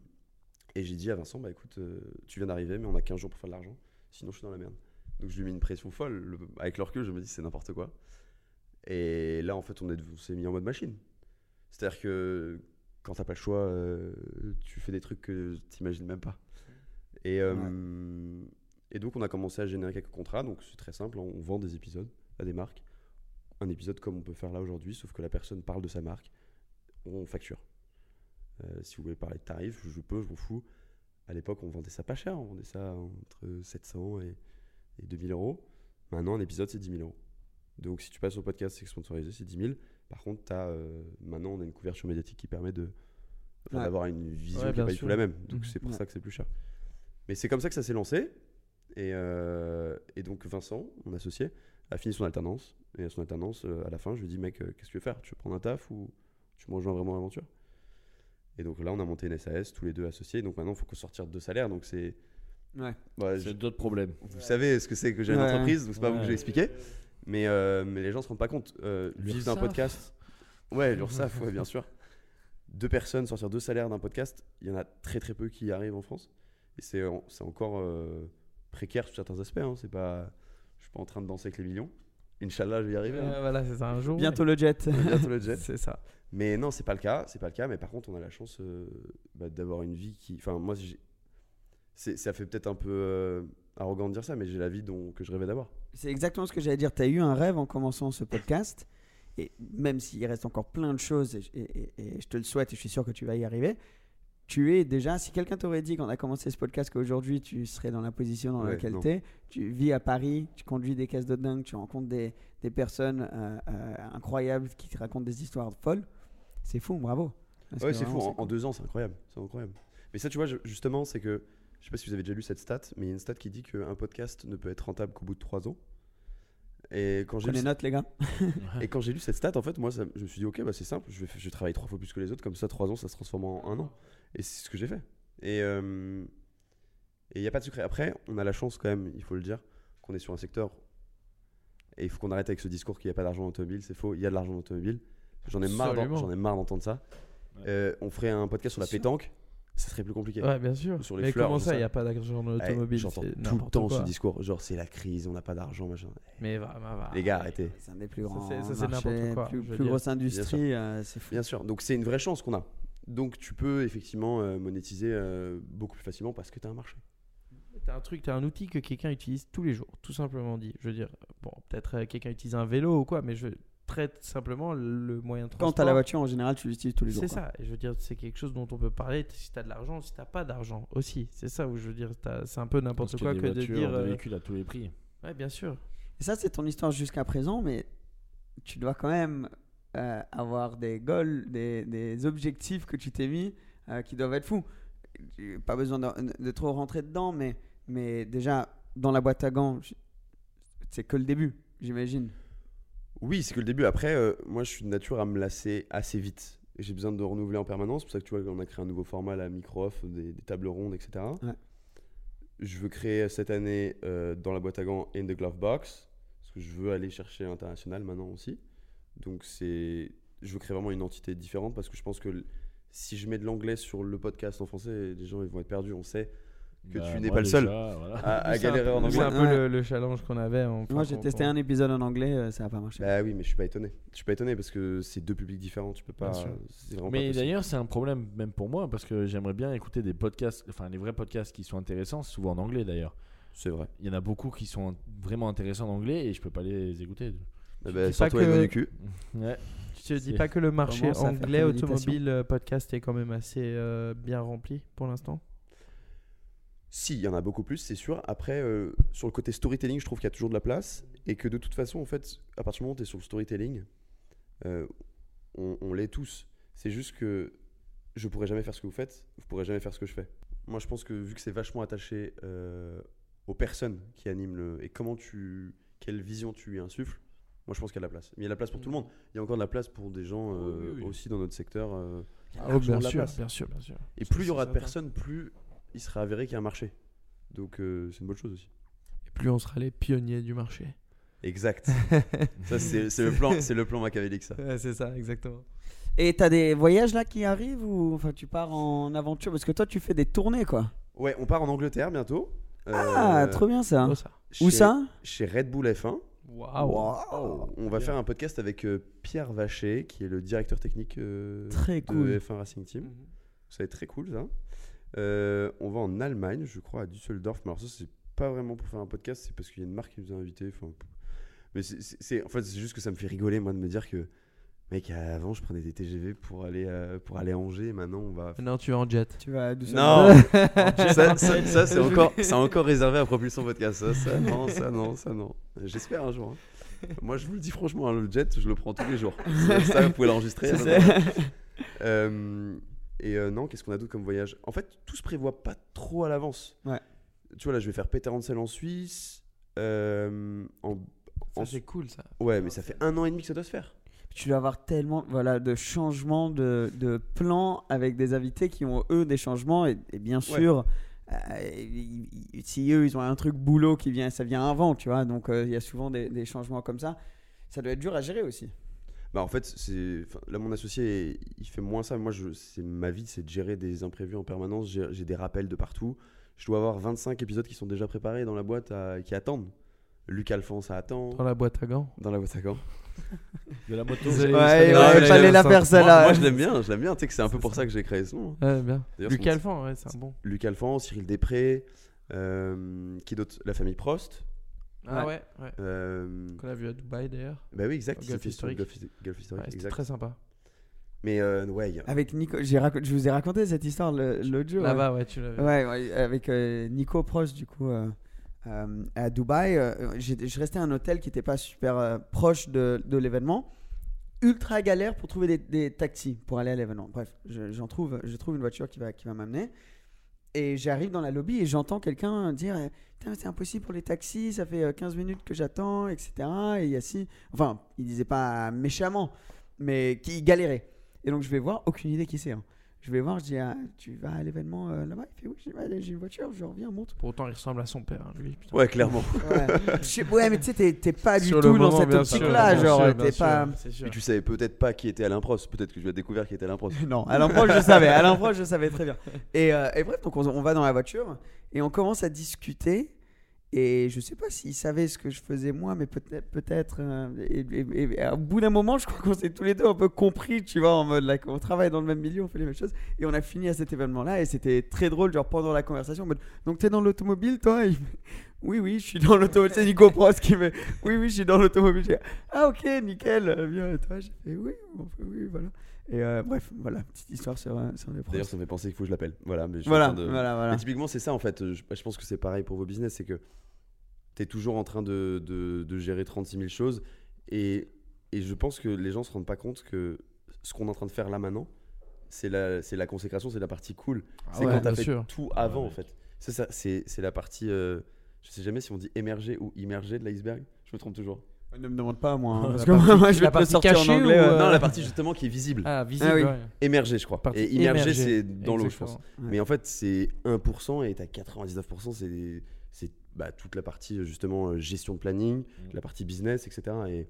et j'ai dit à Vincent, bah écoute, euh, tu viens d'arriver, mais on a 15 jours pour faire de l'argent. Sinon, je suis dans la merde. Donc, je lui ai mis une pression folle. Le- avec le recul, je me dis, c'est n'importe quoi. Et là, en fait, on, est- on s'est mis en mode machine. C'est-à-dire que quand t'as pas le choix, euh, tu fais des trucs que t'imagines même pas. Et, et donc, on a commencé à générer quelques contrats. Donc, c'est très simple. On vend des épisodes à des marques. Un épisode comme on peut faire là aujourd'hui, sauf que la personne parle de sa marque. On facture. Euh, si vous voulez parler de tarifs, je peux, je m'en fous. À l'époque, on vendait ça pas cher. On vendait ça entre 700 et, et 2000 euros. Maintenant, un épisode, c'est 10 000 euros. Donc, si tu passes au podcast, c'est sponsorisé, c'est 10 000. Par contre, t'as, euh, maintenant, on a une couverture médiatique qui permet de, Ouais. d'avoir une vision Ouais, qui n'est pas du tout la même. Donc, Mhm. c'est pour Ouais. ça que c'est plus cher. Mais c'est comme ça que ça s'est lancé. Et, euh, et donc, Vincent, mon associé, a fini son alternance. Et à son alternance, euh, à la fin, je lui dis, mec, euh, qu'est-ce que tu veux faire? Tu veux prendre un taf ou tu me rejoins vraiment à l'aventure? Et donc là, on a monté une SAS, tous les deux associés. Donc maintenant, il faut qu'on sortir de deux salaires. Donc c'est. Ouais. Ouais, C'est d'autres problèmes. vous savez ce que c'est que j'ai une Ouais. entreprise, donc c'est pas vous que j'ai expliqué. Mais, euh, mais les gens se rendent pas compte. Euh, vivre d'un podcast. Ouais, l'URSSAF, ouais, bien sûr. Deux personnes sortir deux salaires d'un podcast, il y en a très très peu qui y arrivent en France. Et c'est en- c'est encore euh, précaire sur certains aspects. Hein. C'est pas, je suis pas en train de danser avec les millions. Inch'Allah, je vais y arriver. hein. Voilà, c'est ça un jour. Bientôt le jet. Bientôt le jet. *laughs* C'est ça. Mais non, c'est pas le cas. C'est pas le cas. Mais par contre, on a la chance euh, bah, d'avoir une vie qui. Enfin, moi, ça fait peut-être un peu euh, arrogant de dire ça, mais j'ai la vie dont, que je rêvais d'avoir. C'est exactement ce que j'allais dire. Tu as eu un rêve en commençant ce podcast. Et même s'il reste encore plein de choses, et, et- et- et je te le souhaite et je suis sûr que tu vas y arriver, tu es déjà, si quelqu'un t'aurait dit quand on a commencé ce podcast qu'aujourd'hui tu serais dans la position dans Ouais, laquelle tu es, tu vis à Paris, tu conduis des caisses de dingue, tu rencontres des, des personnes euh, incroyables qui te racontent des histoires folles, c'est fou, bravo. Parce ouais, c'est fou. En, en deux ans, c'est incroyable. C'est incroyable. Mais ça, tu vois, je- justement, c'est que. Je sais pas si vous avez déjà lu cette stat, mais il y a une stat qui dit qu'un podcast ne peut être rentable qu'au bout de trois ans. Et quand j'ai Prenez lu, note, les gars. *laughs* et quand j'ai lu cette stat, en fait, moi, ça- je me suis dit, ok, bah, c'est simple, je vais, je vais travailler trois fois plus que les autres, comme ça, trois ans, ça se transforme en un an. Et c'est ce que j'ai fait. Et euh, et il n'y a pas de secret. Après, on a la chance, quand même, il faut le dire, qu'on est sur un secteur. Et il faut qu'on arrête avec ce discours qu'il n'y a pas d'argent dans l'automobile. C'est faux, il y a de l'argent dans l'automobile. J'en ai marre, j'en ai marre d'entendre ça. Euh, on ferait un podcast sur la pétanque, ça serait plus compliqué. Ouais, bien sûr. Sur les Mais fleurs, comment ça, ça. il n'y a pas d'argent dans Ouais, l'automobile J'entends tout le temps quoi. ce discours, genre c'est la crise, on n'a pas d'argent, machin. Mais va, va, va. Les gars, arrêtez. C'est un des plus Ça, grands c'est- ça, c'est marchés, n'importe quoi, plus, grosse industrie, euh, c'est fou. Bien sûr, donc c'est une vraie chance qu'on a. Donc tu peux effectivement euh, monétiser euh, beaucoup plus facilement parce que tu as un marché. T'as un truc, t'as un outil que quelqu'un utilise tous les jours, tout simplement dit. Je veux dire, bon, peut-être euh, quelqu'un utilise un vélo ou quoi, mais je traite simplement le moyen de Quand transport. tu as la voiture, en général, tu l'utilises tous les jours. C'est ça, et je veux dire, c'est quelque chose dont on peut parler si t'as de l'argent, si t'as pas d'argent aussi. C'est ça où je veux dire, c'est un peu n'importe quoi que de dire. des euh, véhicules à tous les prix. Ouais, bien sûr. Et ça, c'est ton histoire jusqu'à présent, mais tu dois quand même euh, avoir des goals, des, des objectifs que tu t'es mis euh, qui doivent être fous. Tu- Pas besoin de, de trop rentrer dedans, mais, mais déjà, dans la boîte à gants, c'est que le début, j'imagine. Oui, c'est que le début. Après, euh, moi je suis de nature à me lasser assez vite. J'ai besoin de renouveler en permanence. C'est pour ça que tu vois qu'on a créé un nouveau format, la micro-off, des, des tables rondes, etc. Ouais. Je veux créer cette année euh, dans la boîte à gants In the Glove Box. Parce que je veux aller chercher l'international maintenant aussi. Donc c'est, je veux créer vraiment une entité différente parce que je pense que si je mets de l'anglais sur le podcast en français, les gens ils vont être perdus. On sait que Bah, tu n'es moi, pas le seul voilà. à, C'est galérer en C'est anglais. un peu Ouais. le, le challenge qu'on avait. en- Moi, j'ai testé un épisode en anglais, euh, ça a pas marché. Bah oui, mais je suis pas étonné. Je suis pas étonné parce que c'est deux publics différents. Tu peux pas. C'est Mais d'ailleurs, c'est un problème même pour moi parce que j'aimerais bien écouter des podcasts, enfin les vrais podcasts qui sont intéressants, souvent en anglais d'ailleurs. c'est vrai. Il y en a beaucoup qui sont vraiment intéressants en anglais et je peux pas les écouter. Ben, dis sors pas toi que- du cul. *laughs* Ouais. Tu te dis C'est- pas que le marché anglais automobile euh, podcast est quand même assez euh, bien rempli pour l'instant Si, il y en a beaucoup plus, c'est sûr. Après, euh, sur le côté storytelling, je trouve qu'il y a toujours de la place. Et que de toute façon, en fait, à partir du moment où tu es sur le storytelling, euh, on, on l'est tous. C'est juste que je pourrais jamais faire ce que vous faites, vous pourrez jamais faire ce que je fais. Moi, je pense que vu que c'est vachement attaché euh, aux personnes qui animent le. et comment tu. quelle vision tu lui insuffles, moi, je pense qu'il y a de la place. Mais il y a de la place pour tout le monde. Il y a encore de la place pour des gens Oui, oui, oui. aussi dans notre secteur. il y a largement bien de la sûr, place. bien sûr, bien sûr. Et plus il y aura de personnes, plus il sera avéré qu'il y a un marché. Donc, euh, c'est une bonne chose aussi. Et plus on sera les pionniers du marché. Exact. *laughs* ça, c'est c'est le plan, c'est le plan machiavélique, ça. c'est ça, exactement. Et t'as des voyages là qui arrivent ou enfin tu pars en aventure? Parce que toi tu fais des tournées quoi. Ouais, on part en Angleterre bientôt. Ah, Euh, trop bien ça. Ça. Où chez- ça? Chez Red Bull F1. Waouh. On va faire un podcast avec euh, Pierre Vacher, qui est le directeur technique euh, Très de cool. F1 Racing Team. Ça va être très cool, ça. Euh, on va en Allemagne, je crois, à Düsseldorf. Mais alors, ça, c'est pas vraiment pour faire un podcast, c'est parce qu'il y a une marque qui nous a invités. Enfin, mais c'est- en fait, c'est juste que ça me fait rigoler, moi, de me dire que, mec, avant, je prenais des TGV pour aller, euh, pour aller à Angers. et Maintenant, on va. Non, tu es en jet. Tu vas doucement. Non *laughs* Ça, *laughs* ça- ça, c'est encore, c'est encore réservé à Propulsion Podcast. Ça, ça, non, ça, non, ça, non. J'espère un jour. hein. Moi, je vous le dis franchement, hein, le jet, je le prends tous les jours. Ça, vous pouvez l'enregistrer. Hein. Euh, et euh, non, qu'est-ce qu'on a d'autre comme voyage? En fait, tout se prévoit pas trop à l'avance. Ouais. Tu vois, là, je vais faire Peter en Suisse. euh, en, Ça, en- c'est cool, ça. Ouais, mais ça fait un an et demi que ça doit se faire. Tu dois avoir tellement voilà, de changements de, de plans avec des invités qui ont eux des changements et, et bien sûr euh, ils- ils- si eux ils ont un truc boulot qui vient ça vient avant tu vois donc euh, il y a souvent des, des changements comme ça ça doit être dur à gérer aussi Bah en fait, c'est là mon associé, il fait moins ça. Moi, je, c'est ma vie, c'est de gérer des imprévus en permanence. J'ai j'ai des rappels de partout. Je dois avoir 25 épisodes qui sont déjà préparés dans la boîte à- qui attendent. Luc Alphonse, ça attend. Dans la boîte à gants. Dans la boîte à gants. De la moto. Ouais, ouais, grave, fallait je la faire celle-là. Moi, moi, je l'aime bien. Je l'aime bien. Tu sais que c'est un peu pour ça que j'ai créé ce nom. Ouais, bien. Luc ouais, c'est un bon. Luc Alphonse, Cyril Després, euh, qui d'autre? La famille Prost. Ah ouais, ouais. Euh, Qu'on a vu à Dubaï d'ailleurs. bah oui, exact. Golf Historique. Golf, Golf Historique, Ouais, C'était très sympa. Mais euh, ouais, a- avec Nico j'ai raco- je vous ai raconté cette histoire le- l'autre jour Là-bas, ouais, tu l'avais. Ouais, ouais, avec euh, Nico proche du coup euh, euh, à Dubaï. euh, je restais à un hôtel qui n'était pas super euh, proche de, de l'événement. Ultra galère pour trouver des, des taxis pour aller à l'événement. Bref, je- j'en trouve, je trouve une voiture qui va, qui va m'amener. Et j'arrive dans la lobby et j'entends quelqu'un dire euh, c'est impossible pour les taxis, ça fait euh, 15 minutes que j'attends, etc. Et il y a si. Enfin, il disait pas méchamment, mais qui galérait. Et donc je vais voir, aucune idée qui c'est. hein. Je vais voir, je dis ah, Tu vas à l'événement euh, là-bas? Il fait Oui, je dis, Ouais, j'ai une voiture, je reviens, monte. Pour autant, il ressemble à son père, hein, lui. putain. ouais, clairement. *laughs* Ouais, Je sais- ouais mais tu sais, t'es- pas du Sur tout dans cette optique-là. Genre, t'es pas. Mais tu savais peut-être pas qui était Alain Prost. Peut-être que tu as découvert qui était Alain Prost. *laughs* Non, Alain Proche, je savais. Alain Proche, je savais très bien. Et, euh, et bref, donc on, on va dans la voiture et on commence à discuter. Et je sais pas s'il savait ce que je faisais moi, mais peut-être. peut-être euh, et, et- et au bout d'un moment, je crois qu'on s'est tous les deux un peu compris, tu vois, en mode on travaille dans le même milieu, on fait les mêmes choses. Et on a fini à cet événement-là et c'était très drôle, genre pendant la conversation. en mode, donc t'es dans l'automobile, toi? Me- Oui, oui, je suis dans l'automobile. C'est Nico Prost qui me. Oui, oui, je suis dans l'automobile. Ah, ok, nickel. euh, Bien, et toi J'ai fait oui, bon, oui, voilà. Et euh, bref, voilà, petite histoire sur, euh, sur les. D'ailleurs, ça me fait penser qu'il faut que je l'appelle. Voilà, mais je Voilà, de- voilà, voilà. Mais typiquement, c'est ça en fait. Je, je pense que c'est pareil pour vos business. C'est que tu es toujours en train de, de- de gérer 36 000 choses. Et, et je pense que les gens se rendent pas compte que ce qu'on est en train de faire là maintenant, c'est la, c'est la consécration, c'est la partie cool. c'est Ah ouais, quand tu as fait sûr. tout avant Ouais, en fait. C'est ça, c'est c'est la partie. euh, je sais jamais si on dit émerger ou immerger de l'iceberg. Je me trompe toujours. Ne me demande pas, moi. hein, *laughs* parce La que moi, partie- moi, je vais te sortir en cachée anglais. ou, ouais. euh, Non, la partie justement qui est visible. Ah, visible, Ah oui. ouais. Émerger, je crois. Partie Et immerger, c'est dans l'eau, je pense. Ouais. Mais en fait, c'est 1% et t'as 99%, c'est c'est bah, toute la partie justement euh, gestion de planning, Mm. la partie business, etc. Et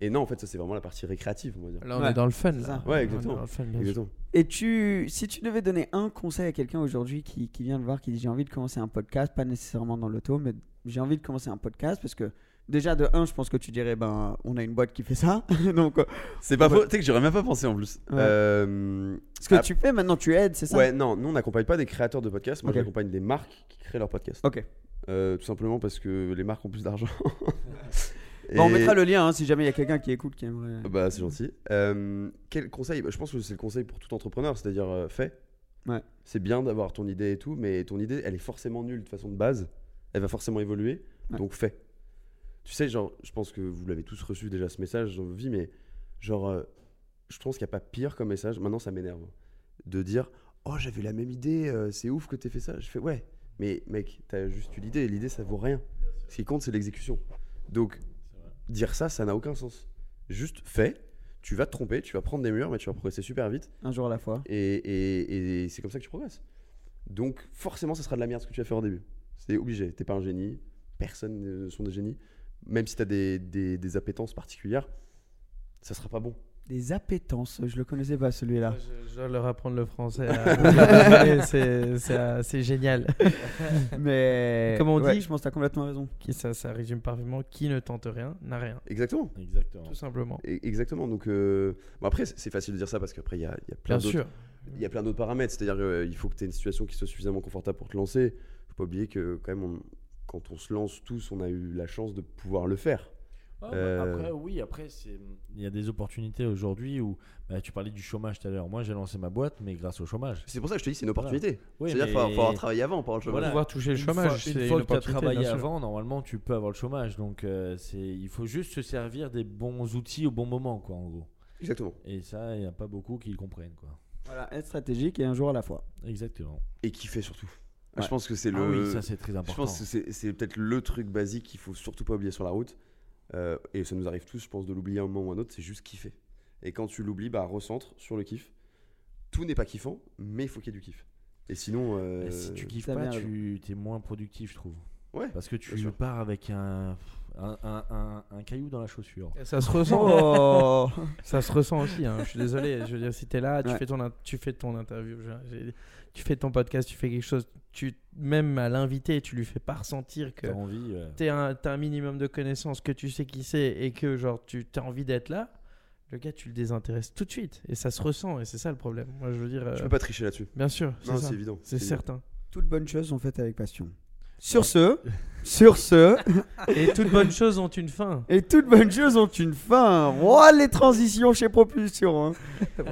Et non, en fait, ça c'est vraiment la partie récréative, on va dire. Là, on Ouais, est dans le fun. Là. ça. Ouais, On est exactement. dans le fun, bien sûr. Exactement. Et tu, si tu devais donner un conseil à quelqu'un aujourd'hui qui, qui vient de voir, qui dit j'ai envie de commencer un podcast, pas nécessairement dans l'auto, mais j'ai envie de commencer un podcast parce que déjà de un, je pense que tu dirais ben on a une boîte qui fait ça, *laughs* donc euh, C'est pas faux, tu sais que j'aurais même pas pensé en plus. Ouais. Euh, ce que Ah. tu fais maintenant tu aides, c'est ça? Ouais, non, nous on n'accompagne pas des créateurs de podcasts, moi j'accompagne des marques qui créent leurs podcasts. Ok. Euh, tout simplement parce que les marques ont plus d'argent. *laughs* On Et- mettra le lien hein, si jamais il y a quelqu'un qui écoute qui aimerait. Bah, c'est gentil. Euh, quel conseil? Bah, Je pense que c'est le conseil pour tout entrepreneur, c'est-à-dire euh, fais. Ouais. C'est bien d'avoir ton idée et tout, mais ton idée, elle est forcément nulle de façon de base. Elle va forcément évoluer, Ouais. donc fais. Tu sais, genre, je pense que vous l'avez tous reçu déjà ce message dans vos vies, mais genre, euh, je pense qu'il n'y a pas pire comme message. Maintenant, ça m'énerve de dire Oh, j'avais la même idée, euh, c'est ouf que t'aies fait ça. Je fais Ouais, mais mec, t'as juste eu l'idée, et l'idée, ça vaut rien. Ce qui compte, c'est l'exécution. Donc, dire ça, ça n'a aucun sens. Juste fais, tu vas te tromper, tu vas prendre des murs, mais tu vas progresser super vite. Un jour à la fois. Et, et- et c'est comme ça que tu progresses. Donc, forcément, ça sera de la merde ce que tu vas faire au début. C'est obligé. T'es pas un génie. Personne ne sont des génies. Même si t'as des, des, des appétences particulières, ça sera pas bon. Des appétences, je le connaissais pas celui-là. Je, je dois leur apprendre le français. à- *laughs* c'est- euh, génial. *laughs* Mais Comme on ouais, dit- je pense que t'as complètement raison. Qui, ça, ça résume parfaitement qui ne tente rien n'a rien. Exactement. Exactement. Tout simplement. Exactement. Donc, euh, bon, après, c'est facile de dire ça parce qu'après, il y a, il y a plein d'autres il y a plein d'autres paramètres. C'est-à-dire qu'il faut que tu aies une situation qui soit suffisamment confortable pour te lancer. faut pas oublier que quand même, on- quand on se lance tous, on a eu la chance de pouvoir le faire. Euh, Après, oui, après, il y a des opportunités aujourd'hui où bah, tu parlais du chômage tout à l'heure. Moi, j'ai lancé ma boîte, mais grâce au chômage. C'est pour ça que je te dis, c'est une opportunité. Oui, C'est-à-dire qu'il faut, mais- faut avoir travaillé avant pour avoir le chômage. Voilà. Pouvoir toucher le Une chômage, fois- Une une fois que tu as travaillé avant, normalement, tu peux avoir le chômage. Donc, euh, c'est, il faut juste se servir des bons outils au bon moment, quoi, en gros. Exactement. Et ça, il n'y a pas beaucoup qui le comprennent, quoi. Voilà, être stratégique et un jour à la fois. Exactement. Et kiffer surtout. Ouais. Je pense que c'est Ah le. oui, ça, c'est très Je important. pense que c'est peut-être le truc basique qu'il faut surtout pas oublier sur la route. Euh, et ça nous arrive tous, je pense, de l'oublier un moment ou un autre, c'est juste kiffer. Et quand tu l'oublies, bah recentre sur le kiff. Tout n'est pas kiffant, mais il faut qu'il y ait du kiff. Et sinon. euh, si tu kiffes t'as pas, tu es moins productif, je trouve. Ouais. Parce que tu pars avec un, un, un, un- un caillou dans la chaussure. Et Ça se ressent. Oh *laughs* Ça se ressent aussi. hein. Je suis désolé. Je veux dire, si t'es là, tu Ouais. fais ton, in- tu fais ton interview, je- tu fais ton podcast, tu fais quelque chose. Tu même à l'invité, tu lui fais pas ressentir que T'as envie. euh, t'es un, t'as un minimum de connaissances, que tu sais qui c'est et que genre tu as envie d'être là. Le gars, tu le désintéresses tout de suite et ça se ressent et c'est ça le problème. Moi, je veux dire. Tu euh, peux pas tricher là-dessus. Bien sûr, Non, c'est évident. C'est certain. Toutes bonnes choses sont faites avec passion. Sur ce, *laughs* sur ce, Et toutes bonnes choses ont une fin. et toutes bonnes choses ont une fin. Oh, les transitions chez Propulsion. hein.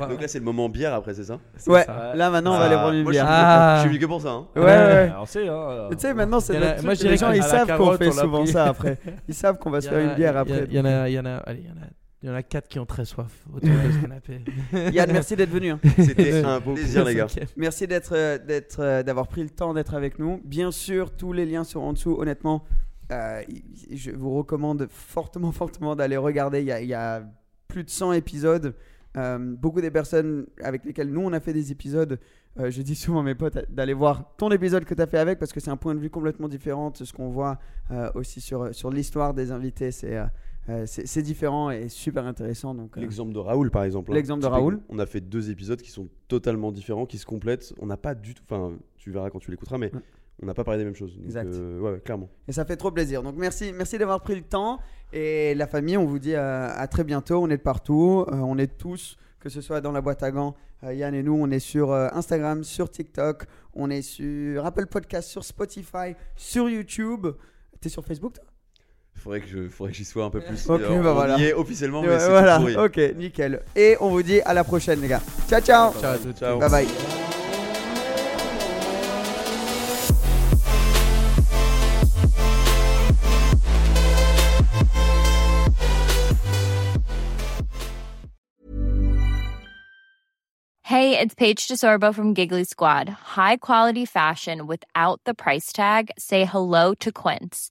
Donc là, c'est le moment bière après, c'est ça? Ouais, ça. là maintenant on va aller prendre une Moi, je suis bière. venu Ah. je suis venu que pour ça. hein. Ouais, ouais. Alors, c'est, hein, Tu sais, maintenant, c'est notre moi, truc, je dirais les gens, qu'à ils la savent qu'on carotte, fait on l'a souvent pris. ça après. Ils savent qu'on va se faire une bière après. Il y en a, il y en a, allez, il y en a, il y en a quatre qui ont très soif autour de ce canapé. *laughs* Yann, merci d'être venu. hein. C'était un plaisir, les gars. Merci d'être, euh, d'être, euh, d'avoir pris le temps d'être avec nous. Bien sûr, tous les liens seront en dessous. Honnêtement, euh, je vous recommande fortement, *laughs* fortement d'aller regarder. Il y a, il y a plus de 100 épisodes. Euh, beaucoup des personnes avec lesquelles nous, on a fait des épisodes, euh, je dis souvent à mes potes d'aller voir ton épisode que tu as fait avec parce que c'est un point de vue complètement différent de ce qu'on voit euh, aussi sur, sur l'histoire des invités. C'est, euh, c'est, différent et super intéressant. Donc, euh, L'exemple de Raoul, par exemple. hein. L'exemple de Raoul. On a fait deux épisodes qui sont totalement différents, qui se complètent. On n'a pas du tout. Enfin, tu verras quand tu l'écouteras, mais Ouais. on n'a pas parlé des mêmes choses. Donc, Exact. euh, ouais, clairement. Et ça fait trop plaisir. Donc merci, merci d'avoir pris le temps. Et la famille, on vous dit à très bientôt. On est de partout. On est tous, que ce soit dans la boîte à gants. Yann et nous, on est sur Instagram, sur TikTok. On est sur Apple Podcast, sur Spotify, sur YouTube. T'es sur Facebook toi? Faudrait que je, faudrait que j'y sois un peu plus. Ok, Alors, bah on voilà. y est officiellement, mais c'est Voilà, tout pourri. ok, nickel. Et on vous dit à la prochaine, les gars. Ciao, ciao. Ciao à. Ciao. Bye bye. Hey, it's Paige DeSorbo from Giggly Squad. High quality fashion without the price tag. Say hello to Quince.